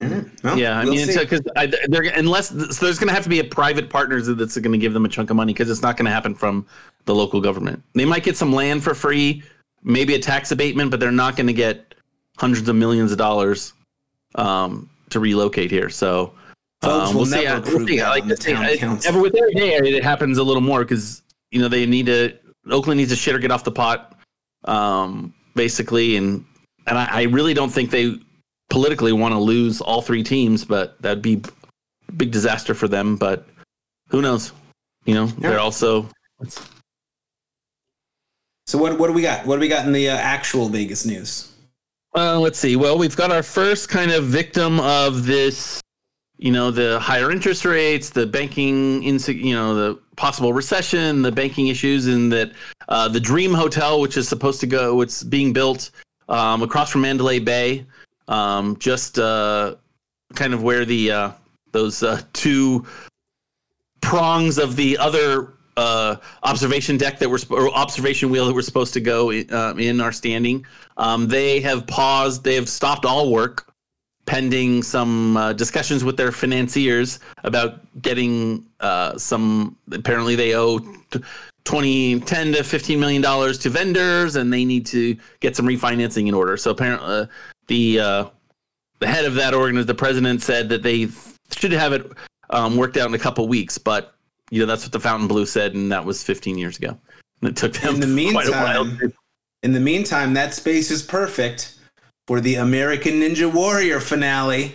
Well, Yeah, I we'll mean, because unless so there's going to have to be a private partner that's going to give them a chunk of money because it's not going to happen from the local government. They might get some land for free, maybe a tax abatement, but they're not going to get hundreds of millions of dollars um, to relocate here. So um, we'll see. never uh, we'll see. that Like on the say, town I- council. every with every day, it happens a little more because you know they need to. Oakland needs to shit or get off the pot, um, basically, and and I, I really don't think they politically want to lose all three teams, but that'd be a big disaster for them. But who knows? You know, they're also So what what do we got? What do we got in the uh, actual Vegas news? Uh, let's see. Well, we've got our first kind of victim of this, you know, the higher interest rates, the banking, you know, the possible recession, the banking issues, and that uh, the Dream Hotel, which is supposed to go, it's being built um, across from Mandalay Bay, um, just uh, kind of where the uh, those uh, two prongs of the other uh, observation deck that we're or observation wheel that we're supposed to go in, in are standing. Um, they have paused. They have stopped all work pending some uh, discussions with their financiers about getting uh, some. Apparently, they owe. T- 20 10 to 15 million dollars to vendors and they need to get some refinancing in order so apparently uh, the uh, the head of that organization the president said that they should have it um, worked out in a couple weeks but you know that's what the Fontainebleau said and that was 15 years ago and it took them In the quite a while meantime, in the meantime, that space is perfect for the American Ninja Warrior finale,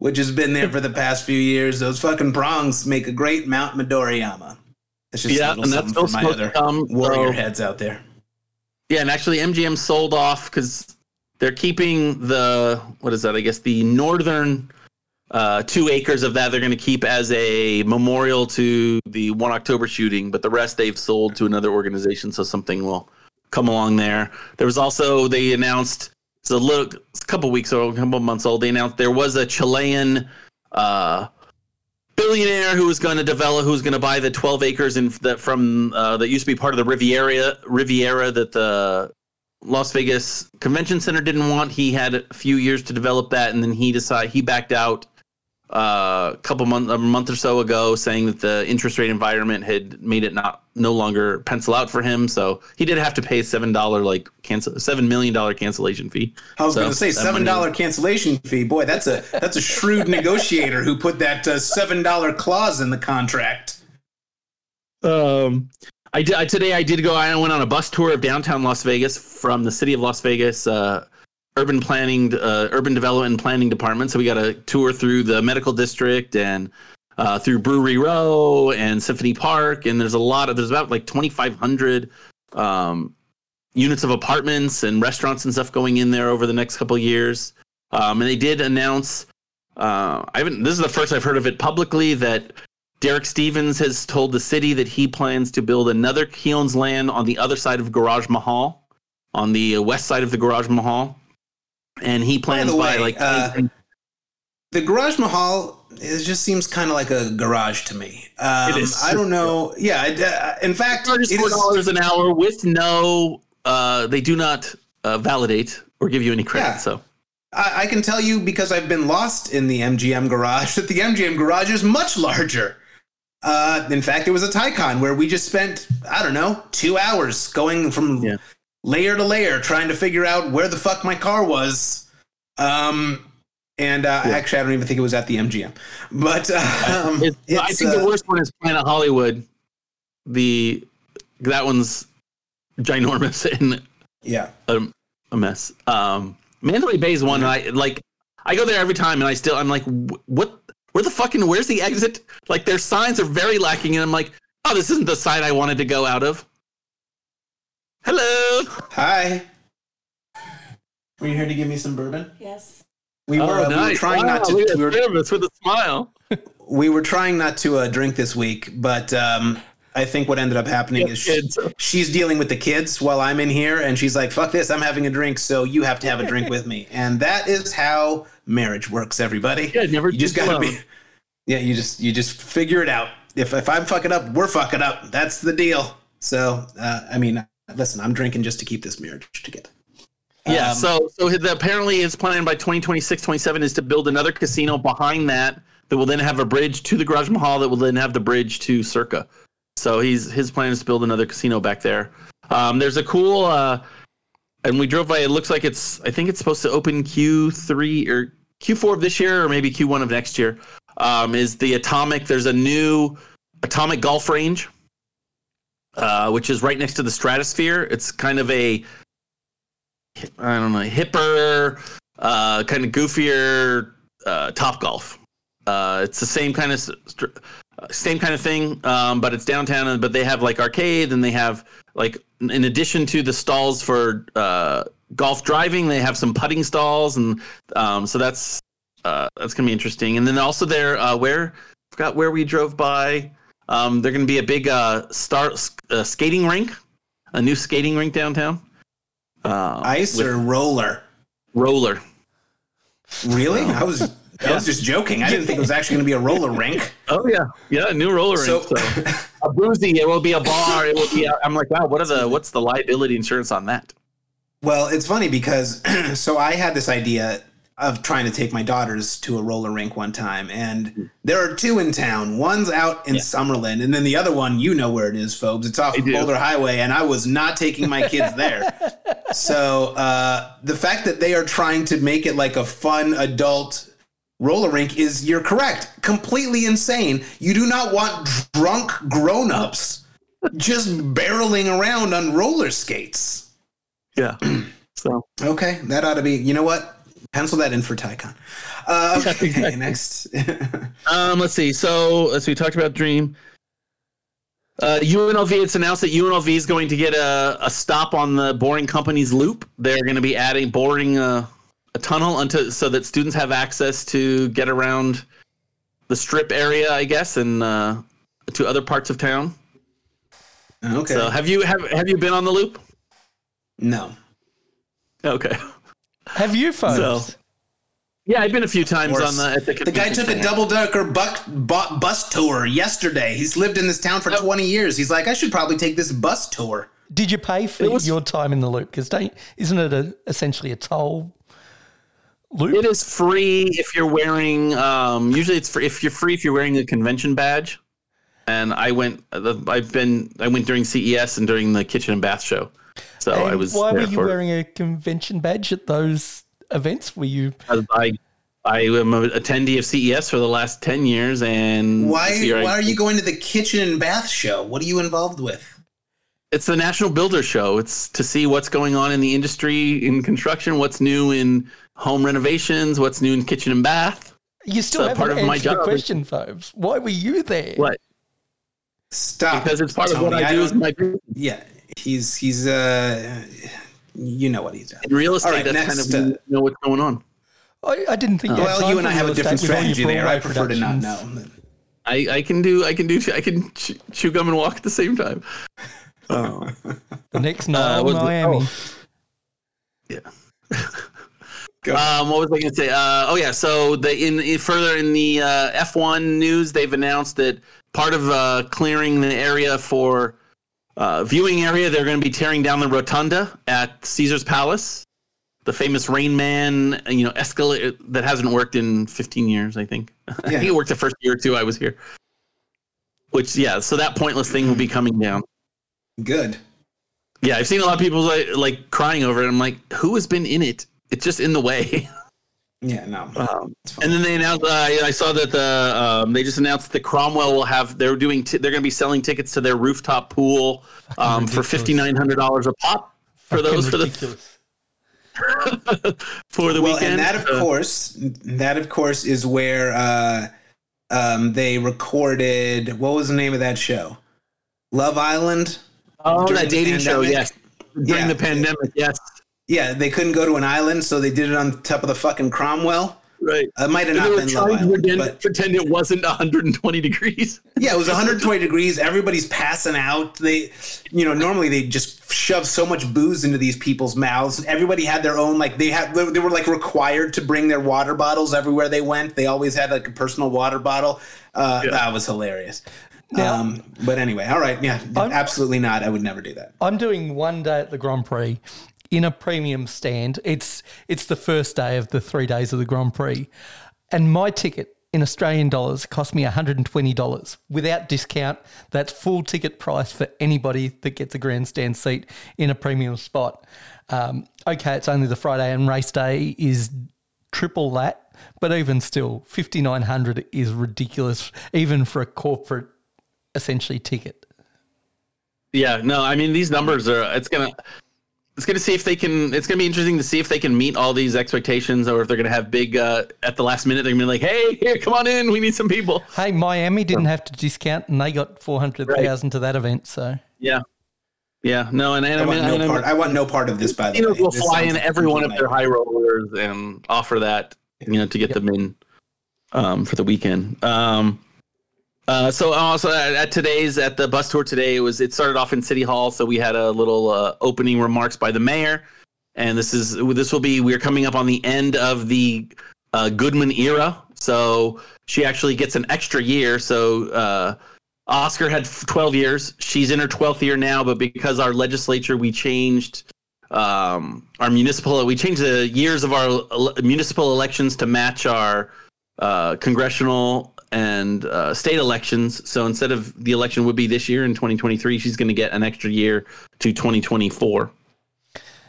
which has been there for the past few years. Those fucking prongs make a great Mount Midoriyama. That's just Yeah, and that's for my other come, warrior so- heads out there. Yeah, and actually MGM sold off because they're keeping the what is that? I guess the northern uh, two acres of that they're going to keep as a memorial to the one October shooting, but the rest they've sold to another organization, so something will come along there. There was also they announced it's a little it's a couple weeks old, a couple months old. They announced there was a Chilean. Uh, billionaire who was going to develop who was going to buy the 12 acres in that from uh, that used to be part of the Riviera Riviera that the Las Vegas Convention Center didn't want. He had a few years to develop that, and then he decided he backed out uh, a couple months a month or so ago, saying that the interest rate environment had made it not no longer pencil out for him. So he did have to pay a seven dollar like cancel seven million dollar cancellation fee. I was So, going to say seven dollar cancellation fee. Boy, that's a that's a shrewd negotiator who put that uh, seven dollar clause in the contract. Um, I did I, today. I did go. I went on a bus tour of downtown Las Vegas from the city of Las Vegas uh, urban planning, uh, urban development and planning department. So we got a tour through the medical district and uh, through Brewery Row and Symphony Park. And there's a lot of there's about like 2,500 um, units of apartments and restaurants and stuff going in there over the next couple years. Um, and they did announce. Uh, I haven't. This is the first I've heard of it publicly that Derek Stevens has told the city that he plans to build another he land on the other side of Garage Mahal, on the uh, west side of the Garage Mahal, and he plans the by, way, like uh, The Garage Mahal it just seems kind of like a garage to me. Um, It is. I don't know. Yeah, it, uh, in fact, it four dollars an hour with no. Uh, they do not uh, validate or give you any credit. Yeah. So I, I can tell you because I've been lost in the MGM garage that the MGM garage is much larger. Uh, in fact, it was a Tycon where we just spent I don't know two hours going from Yeah. Layer to layer trying to figure out where the fuck my car was. Um, and uh, Yeah. actually, I don't even think it was at the MGM. But uh, um, It's- I it's, think the uh, worst one is Planet Hollywood. The that one's ginormous and yeah, a, a mess. Um, Mandalay Bay is one I like. I go there every time, and I still I'm like, what? Where the fucking? Where's the exit? Like their signs are very lacking, and I'm like, oh, this isn't the side I wanted to go out of. Hello. hi. Were you here to give me some bourbon? Yes. We were, uh, we were trying not to. Oh, Look at we were- that service with a smile. we were trying not to uh, drink this week, but um, I think what ended up happening Yeah, is kids. she's dealing with the kids while I'm in here, and she's like, "Fuck this! I'm having a drink, so you have to have a drink with me." And that is how marriage works, everybody. Yeah, never you just gotta be. Yeah, you just you just figure it out. If if I'm fucking up, we're fucking up. That's the deal. So uh, I mean, listen, I'm drinking just to keep this marriage together. Yeah, Um, so so apparently his plan by 2026, 27 is to build another casino behind that that will then have a bridge to the Garage Mahal that will then have the bridge to Circa. So he's his plan is to build another casino back there. Um, there's a cool uh, and we drove by. It looks like it's I think it's supposed to open Q3 or Q4 of this year or maybe Q1 of next year. Um, is the Atomic? There's a new Atomic Golf Range, uh, which is right next to the Stratosphere. It's kind of a I don't know, hipper, uh, kind of goofier uh, Top Golf. Uh, it's the same kind of same kind of thing, um, but it's downtown. But they have like arcade, and they have like in addition to the stalls for uh, golf driving, they have some putting stalls, and um, so that's uh, that's gonna be interesting. And then also there, uh, where forgot where we drove by. Um, they're gonna be a big uh, star uh, skating rink, a new skating rink downtown. Uh, Ice or roller? roller. Really? I was I was just joking. I didn't think it was actually going to be a roller rink. Oh yeah, yeah, a new roller So- rink. So a boozy, it will be a bar. It will be. A, I'm like, wow, what are the what's the liability insurance on that? Well, it's funny because so I had this idea of trying to take my daughters to a roller rink one time, and there are two in town. One's out in Yeah. Summerlin, and then the other one, you know where it is, Fobes. It's off I. Boulder Highway, and I was not taking my kids there. so uh, the fact that they are trying to make it like a fun adult roller rink is you're correct completely insane you do not want drunk grown-ups just barreling around on roller skates Yeah. So Okay, that ought to be. You know what? Pencil that in for Tycon. Uh, okay, exactly. next. Um, let's see. So, let's see. We talked about Dream. Uh, UNLV, it's announced that UNLV is going to get a, a stop on the Boring Company's loop. They're going to be adding boring a, a tunnel until so that students have access to get around the strip area, I guess, and uh, to other parts of town. okay. So, have you have have you been on the loop? no. Okay. Have you, folks? So- Yeah, I've been a few times on the at the, The guy took a double decker buck, bu- bus tour yesterday. He's lived in this town for 20 years. He's like, I should probably take this bus tour. Did you pay for It was- your time in the loop? Because isn't it a, essentially a toll loop? It is free if you're wearing. Um, usually, it's free if you're free if you're wearing a convention badge. And I went. uh, I've been. I went during CES and during the kitchen and bath show. So And I was. why were you for- wearing a convention badge at those events? Were you? I I am an attendee of CES for the last ten years, and Why, this year I- why are you going to the kitchen and bath show? What are you involved with? It's the National Builder Show. It's to see what's going on in the industry in construction, what's new in home renovations, what's new in kitchen and bath. You still a haven't part of my answered the job. question, folks. Why were you there? What? Stop. Because it's part of what Tony, I do. Is don't- my Yeah, he's, he's, uh, you know what he's doing. in real estate. All right, that's next, kind of uh, you know what's going on. I, I didn't think. You had Well, you and I have a different estate with all your strategy there. I prefer to not know. I, I can do I can do I can chew, chew gum and walk at the same time. Oh, The next night, Uh, was it- Miami. Go. Um, what was I going to say? Uh, oh yeah, so the in, in further in the uh, F1 news, they've announced that part of uh, clearing the area for uh, viewing area, they're going to be tearing down the rotunda at Caesar's Palace, the famous Rain Man, you know, escalator that hasn't worked in 15 years. I think. I think it worked the first year or two I was here. Which yeah, so that pointless thing will be coming down. Good. Yeah, I've seen a lot of people like, like crying over it. I'm like, who has been in it? It's just in the way. Yeah, no. Um, It's fine. and then they announced. Uh, I I saw that the um, they just announced that Cromwell will have. They're doing. T- they're going to be selling tickets to their rooftop pool um, for fifty nine hundred dollars a pop for Fucking those for the for the well, weekend. and that, of Uh, course, that of course is where uh, um, they recorded. What was the name of that show? Love Island. oh, that the dating show. Yes, during Yeah. the pandemic. Yes, Yeah, they couldn't go to an island, so they did it on top of the fucking Cromwell. right. It might have And not they were been Love trying to pretend, but pretend it wasn't 120 degrees. yeah, it was 120 degrees. Everybody's passing out. They, you know, normally they just shove so much booze into these people's mouths. Everybody had their own, like they had, they were like required to bring their water bottles everywhere they went. They always had like a personal water bottle. Uh, Yeah. That was hilarious. Now- um, but anyway, all right, yeah, I'm- absolutely not. I would never do that. I'm doing one day at the Grand Prix in a premium stand. It's it's the first day of the three days of the Grand Prix, and my ticket in Australian dollars cost me $120 without discount. That's full ticket price for anybody that gets a grandstand seat in a premium spot. Um, okay, it's only the Friday and race day is triple that, but even still, 5900 is ridiculous, even for a corporate essentially ticket. Yeah, no, I mean these numbers are. It's gonna. It's gonna see if they can. It's gonna be interesting to see if they can meet all these expectations, or if they're gonna have big uh, at the last minute. They're gonna be like, "Hey, here, come on in. We need some people." Hey, Miami didn't have to discount, and they got four hundred thousand to that event. So Yeah, yeah, no, and, and I I want mean, no and, part. I want no part of this. By the way, casinos will This fly in every one of their high rollers and offer that, you know, to get them in um, for the weekend. Um, uh, so also at, at today's at the bus tour today, it was it started off in City Hall, so we had a little uh, opening remarks by the mayor, and this is this will be we're coming up on the end of the uh, Goodman era, so she actually gets an extra year. So uh, Oscar had 12 years; she's in her 12th year now, but because our legislature we changed um, our municipal we changed the years of our municipal elections to match our uh, congressional and uh, state elections. So instead of the election would be this year in 2023, she's going to get an extra year to 2024.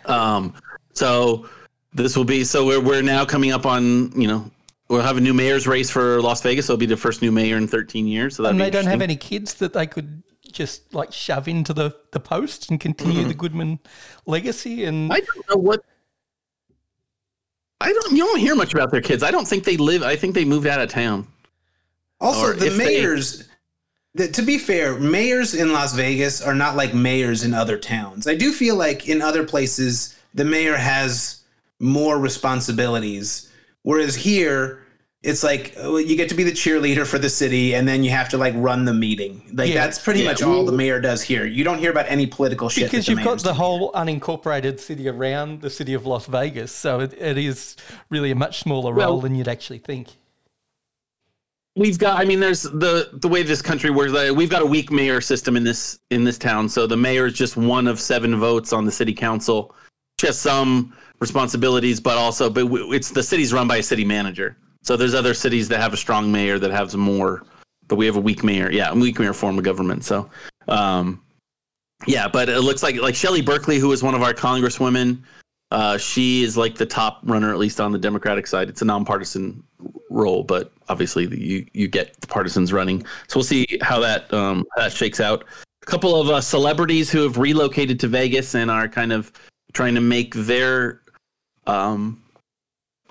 Um, so this will be so we're we're now coming up on you know we'll have a new mayor's race for Las Vegas. It'll be the first new mayor in 13 years. So and they don't have any kids that they could just like shove into the, the post and continue the Goodman legacy. And I don't know what I don't. You don't hear much about their kids. I don't think they live. I think they moved out of town. Also, the if they- mayors. the, to be fair, mayors in Las Vegas are not like mayors in other towns. I do feel like in other places the mayor has more responsibilities, whereas here it's like you get to be the cheerleader for the city, and then you have to like run the meeting. Like Yeah. that's pretty Yeah, much all the mayor does here. You don't hear about any political shit because you've got the do. whole unincorporated city around the city of Las Vegas, so it, it is really a much smaller role than you'd actually think. We've got. I mean, there's the the way this country works. We've got a weak mayor system in this in this town. So the mayor is just one of seven votes on the city council. She has some responsibilities, but also, but it's the city's run by a city manager. So there's other cities that have a strong mayor that has more, but we have a weak mayor. Yeah, a weak mayor form of government. So, um, yeah, but it looks like like Shelley Berkley, who is one of our congresswomen, uh, she is like the top runner, at least on the Democratic side. It's a nonpartisan role, but obviously the, you you get the partisans running. So we'll see how that um, how that shakes out. A couple of uh, celebrities who have relocated to Vegas and are kind of trying to make their um,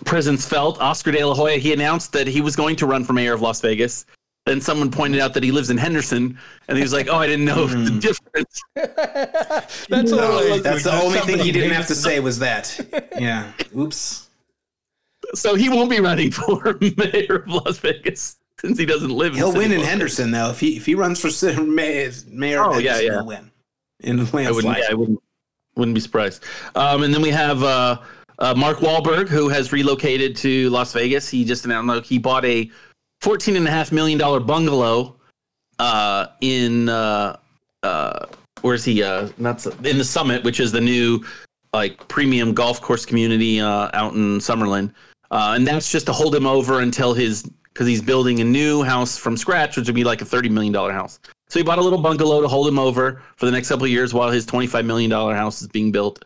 presence felt. Oscar De La Hoya he announced that he was going to run for mayor of Las Vegas. Then someone pointed out that he lives in Henderson, and he was like, "Oh, I didn't know the difference." That's. No, I- that's the only thing he didn't have to say was that. Yeah. Oops. So he won't be running for mayor of Las Vegas since he doesn't live. He'll in win in Henderson though. If he if he runs for mayor, mayor of Oh, yeah, yeah. he'll win in a I wouldn't. landslide. Yeah, I wouldn't. Wouldn't be surprised. Um, and then we have uh, uh, Mark Wahlberg, who has relocated to Las Vegas. He just announced like, he bought a fourteen and a half million dollar bungalow uh, in uh, uh, where's he? Uh, not in the Summit, which is the new like premium golf course community uh, out in Summerlin, uh, and that's just to hold him over until his because he's building a new house from scratch, which would be like a thirty million dollar house. So he bought a little bungalow to hold him over for the next couple of years while his $25 million house is being built.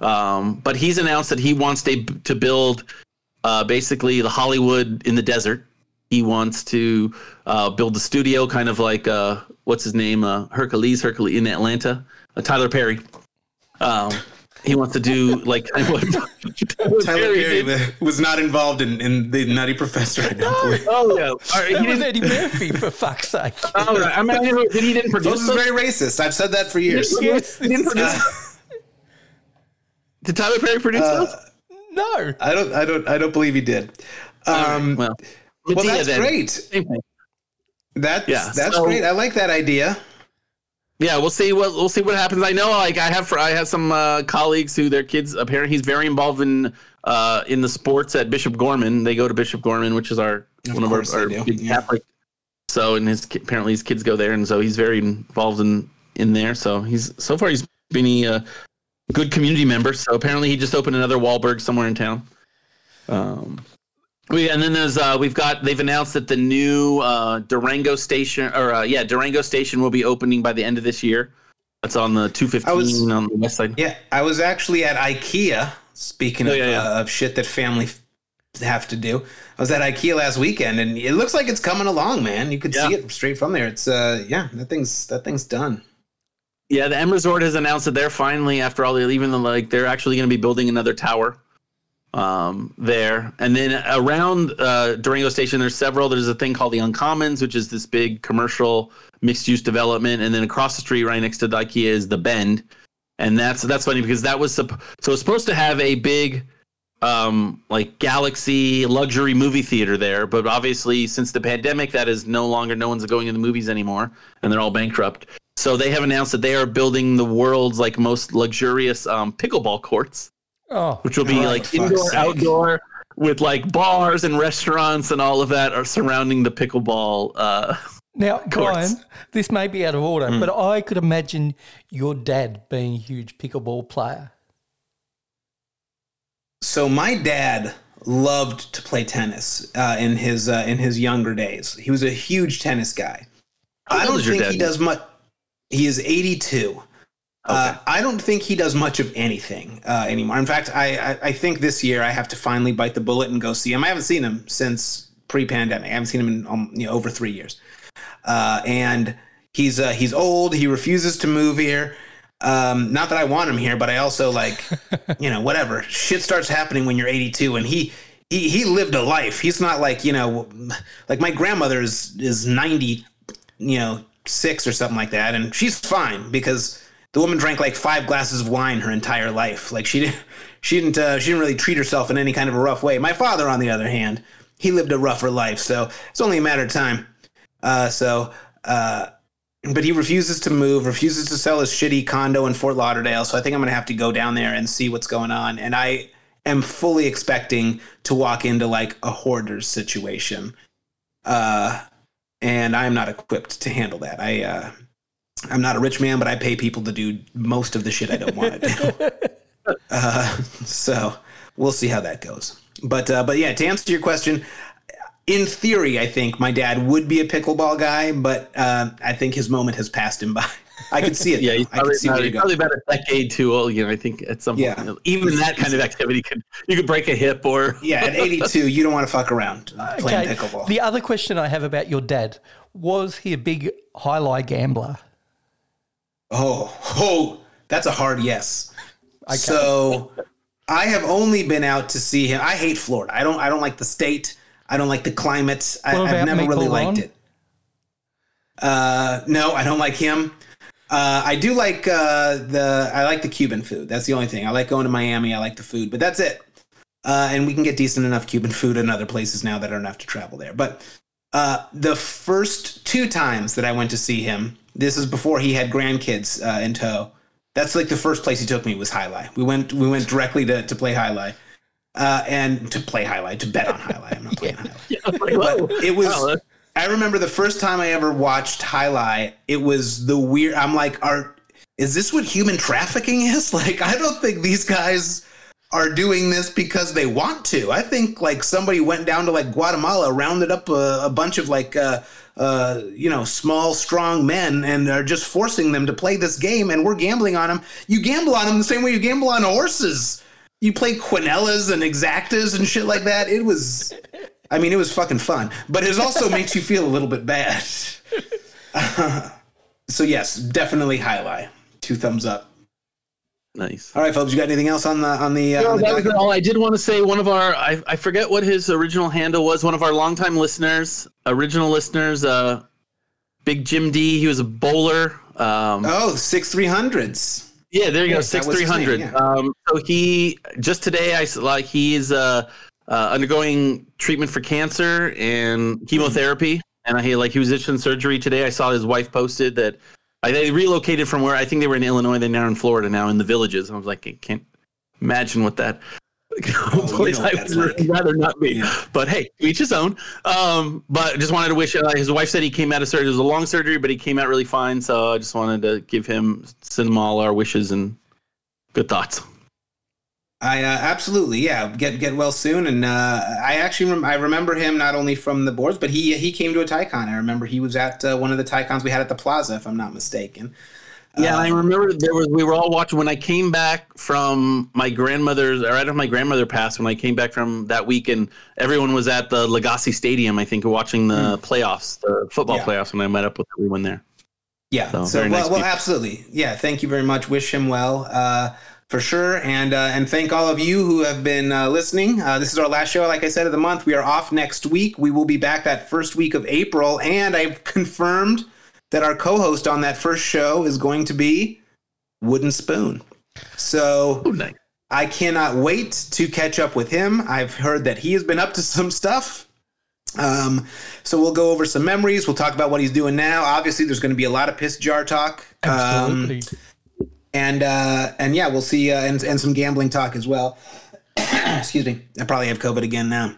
Um, but he's announced that he wants to, to build uh, basically the Hollywood in the desert. He wants to uh, build a studio, kind of like uh, what's his name, uh, Hercules, Hercules in Atlanta, uh, Tyler Perry. Um, he wants to do like kind of what Tyler, Tyler Perry Perry did. was not involved in, in the Nutty Professor. I don't believe. Oh yeah, All right, he was didn't- Eddie Murphy, for fuck's sake. oh, right. I mean, I never, did he didn't produce. This is very racist. I've said that for years. Yes, He didn't produce Did Tyler Perry produce Uh, those? no. I don't. I don't. I don't believe he did. Um, well, well, that's then. great. Same thing. That's Yeah, that's so- great. I like that idea. Yeah, we'll see what we'll see what happens. I know, like I have, I have some uh, colleagues who their kids apparently he's very involved in uh, in the sports at Bishop Gorman. They go to Bishop Gorman, which is our Of one of our, our big yeah. Catholic. So, and his apparently his kids go there, and so he's very involved in in there. So he's so far he's been a uh, good community member. So apparently he just opened another Wahlberg somewhere in town. Um, we and then there's uh, we've got they've announced that the new uh, Durango station or uh, yeah Durango station will be opening by the end of this year. That's on the 215 I was- on the west side. Yeah, I was actually at IKEA. Speaking Oh, of, yeah, yeah. Uh, of shit that family have to do, I was at IKEA last weekend, and it looks like it's coming along, man. You could see it straight from there. It's uh, yeah, that thing's that thing's done. Yeah, the M Resort has announced that they're finally, after all, even the like, they're actually going to be building another tower um, there. And then around uh, Durango Station, there's several. There's a thing called the Uncommons, which is this big commercial mixed-use development. And then across the street, right next to the IKEA, is the Bend. And that's that's funny because that was supp- so it's supposed to have a big um like galaxy luxury movie theater there but obviously since the pandemic that is no longer no one's going to the movies anymore and they're all bankrupt so they have announced that they are building the world's like most luxurious um, pickleball courts, Oh, which will be like indoor, sake. outdoor, with like bars and restaurants and all of that are surrounding the pickleball. Uh, now, courts. Brian, this may be out of order, Hmm. but I could imagine your dad being a huge pickleball player. So my dad loved to play tennis uh, in his uh, in his younger days. He was a huge tennis guy. How I don't think he does much. He is 82. Uh, I don't think he does much of anything uh, anymore. In fact, I, I I think this year I have to finally bite the bullet and go see him. I haven't seen him since pre-pandemic. I haven't seen him in um, you know, over three years. Uh, and he's uh, he's old. He refuses to move here. Um, not that I want him here, but I also like, you know, whatever. Shit starts happening when you're 82, and he he he lived a life. He's not like you know, like my grandmother is is 90, you know, six or something like that, and she's fine because the woman drank like five glasses of wine her entire life. Like she didn't she didn't uh, she didn't really treat herself in any kind of a rough way. My father, on the other hand, he lived a rougher life, so it's only a matter of time. Uh, so. Uh, but he refuses to move, refuses to sell his shitty condo in Fort Lauderdale. So I think I'm going to have to go down there and see what's going on. And I am fully expecting to walk into like a hoarder's situation. Uh, and I'm not equipped to handle that. I, uh, I'm not a rich man, but I pay people to do most of the shit I don't want to do. uh, so we'll see how that goes. But, uh, but yeah, to answer your question, in theory, I think my dad would be a pickleball guy, but uh, I think his moment has passed him by. I could see it. Yeah, he's I probably, could see about, he's probably about a decade too old. You know, I think at some Yeah. point, even that kind of activity could you could break a hip or Yeah, at 82, you don't want to fuck around playing Okay. pickleball. The other question I have about your dad was he a big jai alai gambler? Oh, oh, that's a hard yes. So, I have only been out to see him. I hate Florida. I don't. I don't like the state. I don't like the climate. I, I've about never really liked it. Uh, no, I don't like him. Uh, I do like uh, the. I like the Cuban food. That's the only thing. I like going to Miami. I like the food, but that's it. Uh, and we can get decent enough Cuban food in other places now that I don't have to travel there. But uh, the first two times that I went to see him, this is before he had grandkids uh, in tow. That's like the first place he took me was High jai alai. We went we went directly to, to play jai alai. Uh, and to play jai alai, to bet on jai alai. I'm not playing jai alai. But it was. I remember the first time I ever watched jai alai. It was the weird. I'm like, are is this what human trafficking is? Like, I don't think these guys are doing this because they want to. I think like somebody went down to like Guatemala, rounded up a, a bunch of like uh, uh, you know small, strong men, and are just forcing them to play this game, and we're gambling on them. You gamble on them the same way you gamble on horses. You play quinellas and exactas and shit like that. It was, I mean, it was fucking fun, but it also makes you feel a little bit bad. so yes, definitely high jai alai. Two thumbs up. Nice. All right, folks, you got anything else on the on the? Uh, No, on the that was all. I did want to say one of our I, I forget what his original handle was. One of our longtime listeners, original listeners, uh, Big Jim D. He was a bowler. Um, Oh, six three hundreds. Yeah, there you Yeah, go, six was three his name, hundred. yeah. Um, so he just today, I s- like he's uh, uh, undergoing treatment for cancer and chemotherapy, and he like he was in surgery today. I saw his wife posted that I, they relocated from where I think they were in Illinois. They're now in Florida now in the villages. I was like, I can't imagine what that. place know I would like. rather not be, Yeah. but hey, each his own. Um, but just wanted to wish uh, his wife said he came out of surgery. It was a long surgery, but he came out really fine. So I just wanted to give him, send him all our wishes and good thoughts. I uh, absolutely, yeah. Get get well soon, and uh, I actually rem- I remember him not only from the boards, but he he came to a TyCon. I remember he was at uh, one of the TyCons we had at the Plaza, if I'm not mistaken. Yeah, Uh, I remember there was we were all watching when I came back from my grandmother's or right after my grandmother passed when I came back from that week and everyone was at the Legacy Stadium I think watching the playoffs the football Yeah. playoffs when I met up with everyone there. Yeah. So, So, well, nice well, absolutely. Yeah. Thank you very much. Wish him well, uh, for sure. And uh, and thank all of you who have been uh, listening. Uh, this is our last show, like I said, of the month. We are off next week. We will be back that first week of April, and I've confirmed that our co-host on that first show is going to be Wooden Spoon. So Oh, nice. I cannot wait to catch up with him. I've heard that he has been up to some stuff. Um, so we'll go over some memories. We'll talk about what he's doing now. Obviously, there's going to be a lot of piss jar talk. Um, Absolutely. And uh, and yeah, we'll see, uh, and and some gambling talk as well. Excuse me. I probably have COVID again now.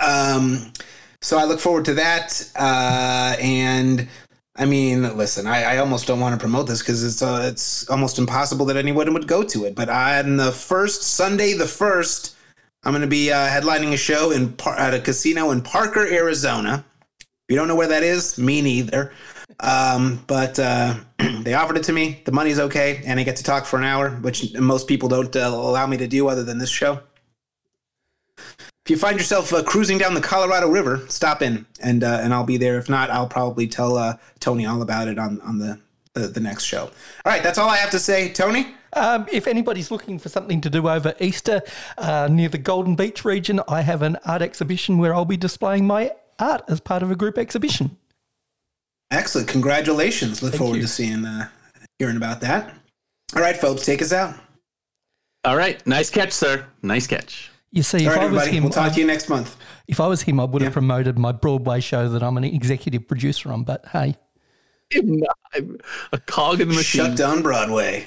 Um, so I look forward to that. Uh, and I mean, listen, I, I almost don't want to promote this because it's uh, it's almost impossible that anyone would go to it. But on the first Sunday, the first, I'm going to be uh, headlining a show in Par- at a casino in Parker, Arizona. If you don't know where that is, me neither. Um, but uh, they offered it to me. The money's okay, and I get to talk for an hour, which most people don't uh, allow me to do other than this show. If you find yourself uh, cruising down the Colorado River, stop in, and uh, and I'll be there. If not, I'll probably tell uh, Tony all about it on on the the, next show. All right, that's all I have to say. Tony? Um, if anybody's looking for something to do over Easter uh, near the Golden Beach region, I have an art exhibition where I'll be displaying my art as part of a group exhibition. Excellent. Congratulations. Look Thank forward you. to seeing, uh, hearing about that. All right, folks, take us out. All right. Nice catch, sir. Nice catch. You see, All if right, I was everybody. him, We'll talk I- to you next month. if I was him, I would have promoted my Broadway show that I'm an executive producer on. But hey, I'm a cog in the machine. Shut down Broadway.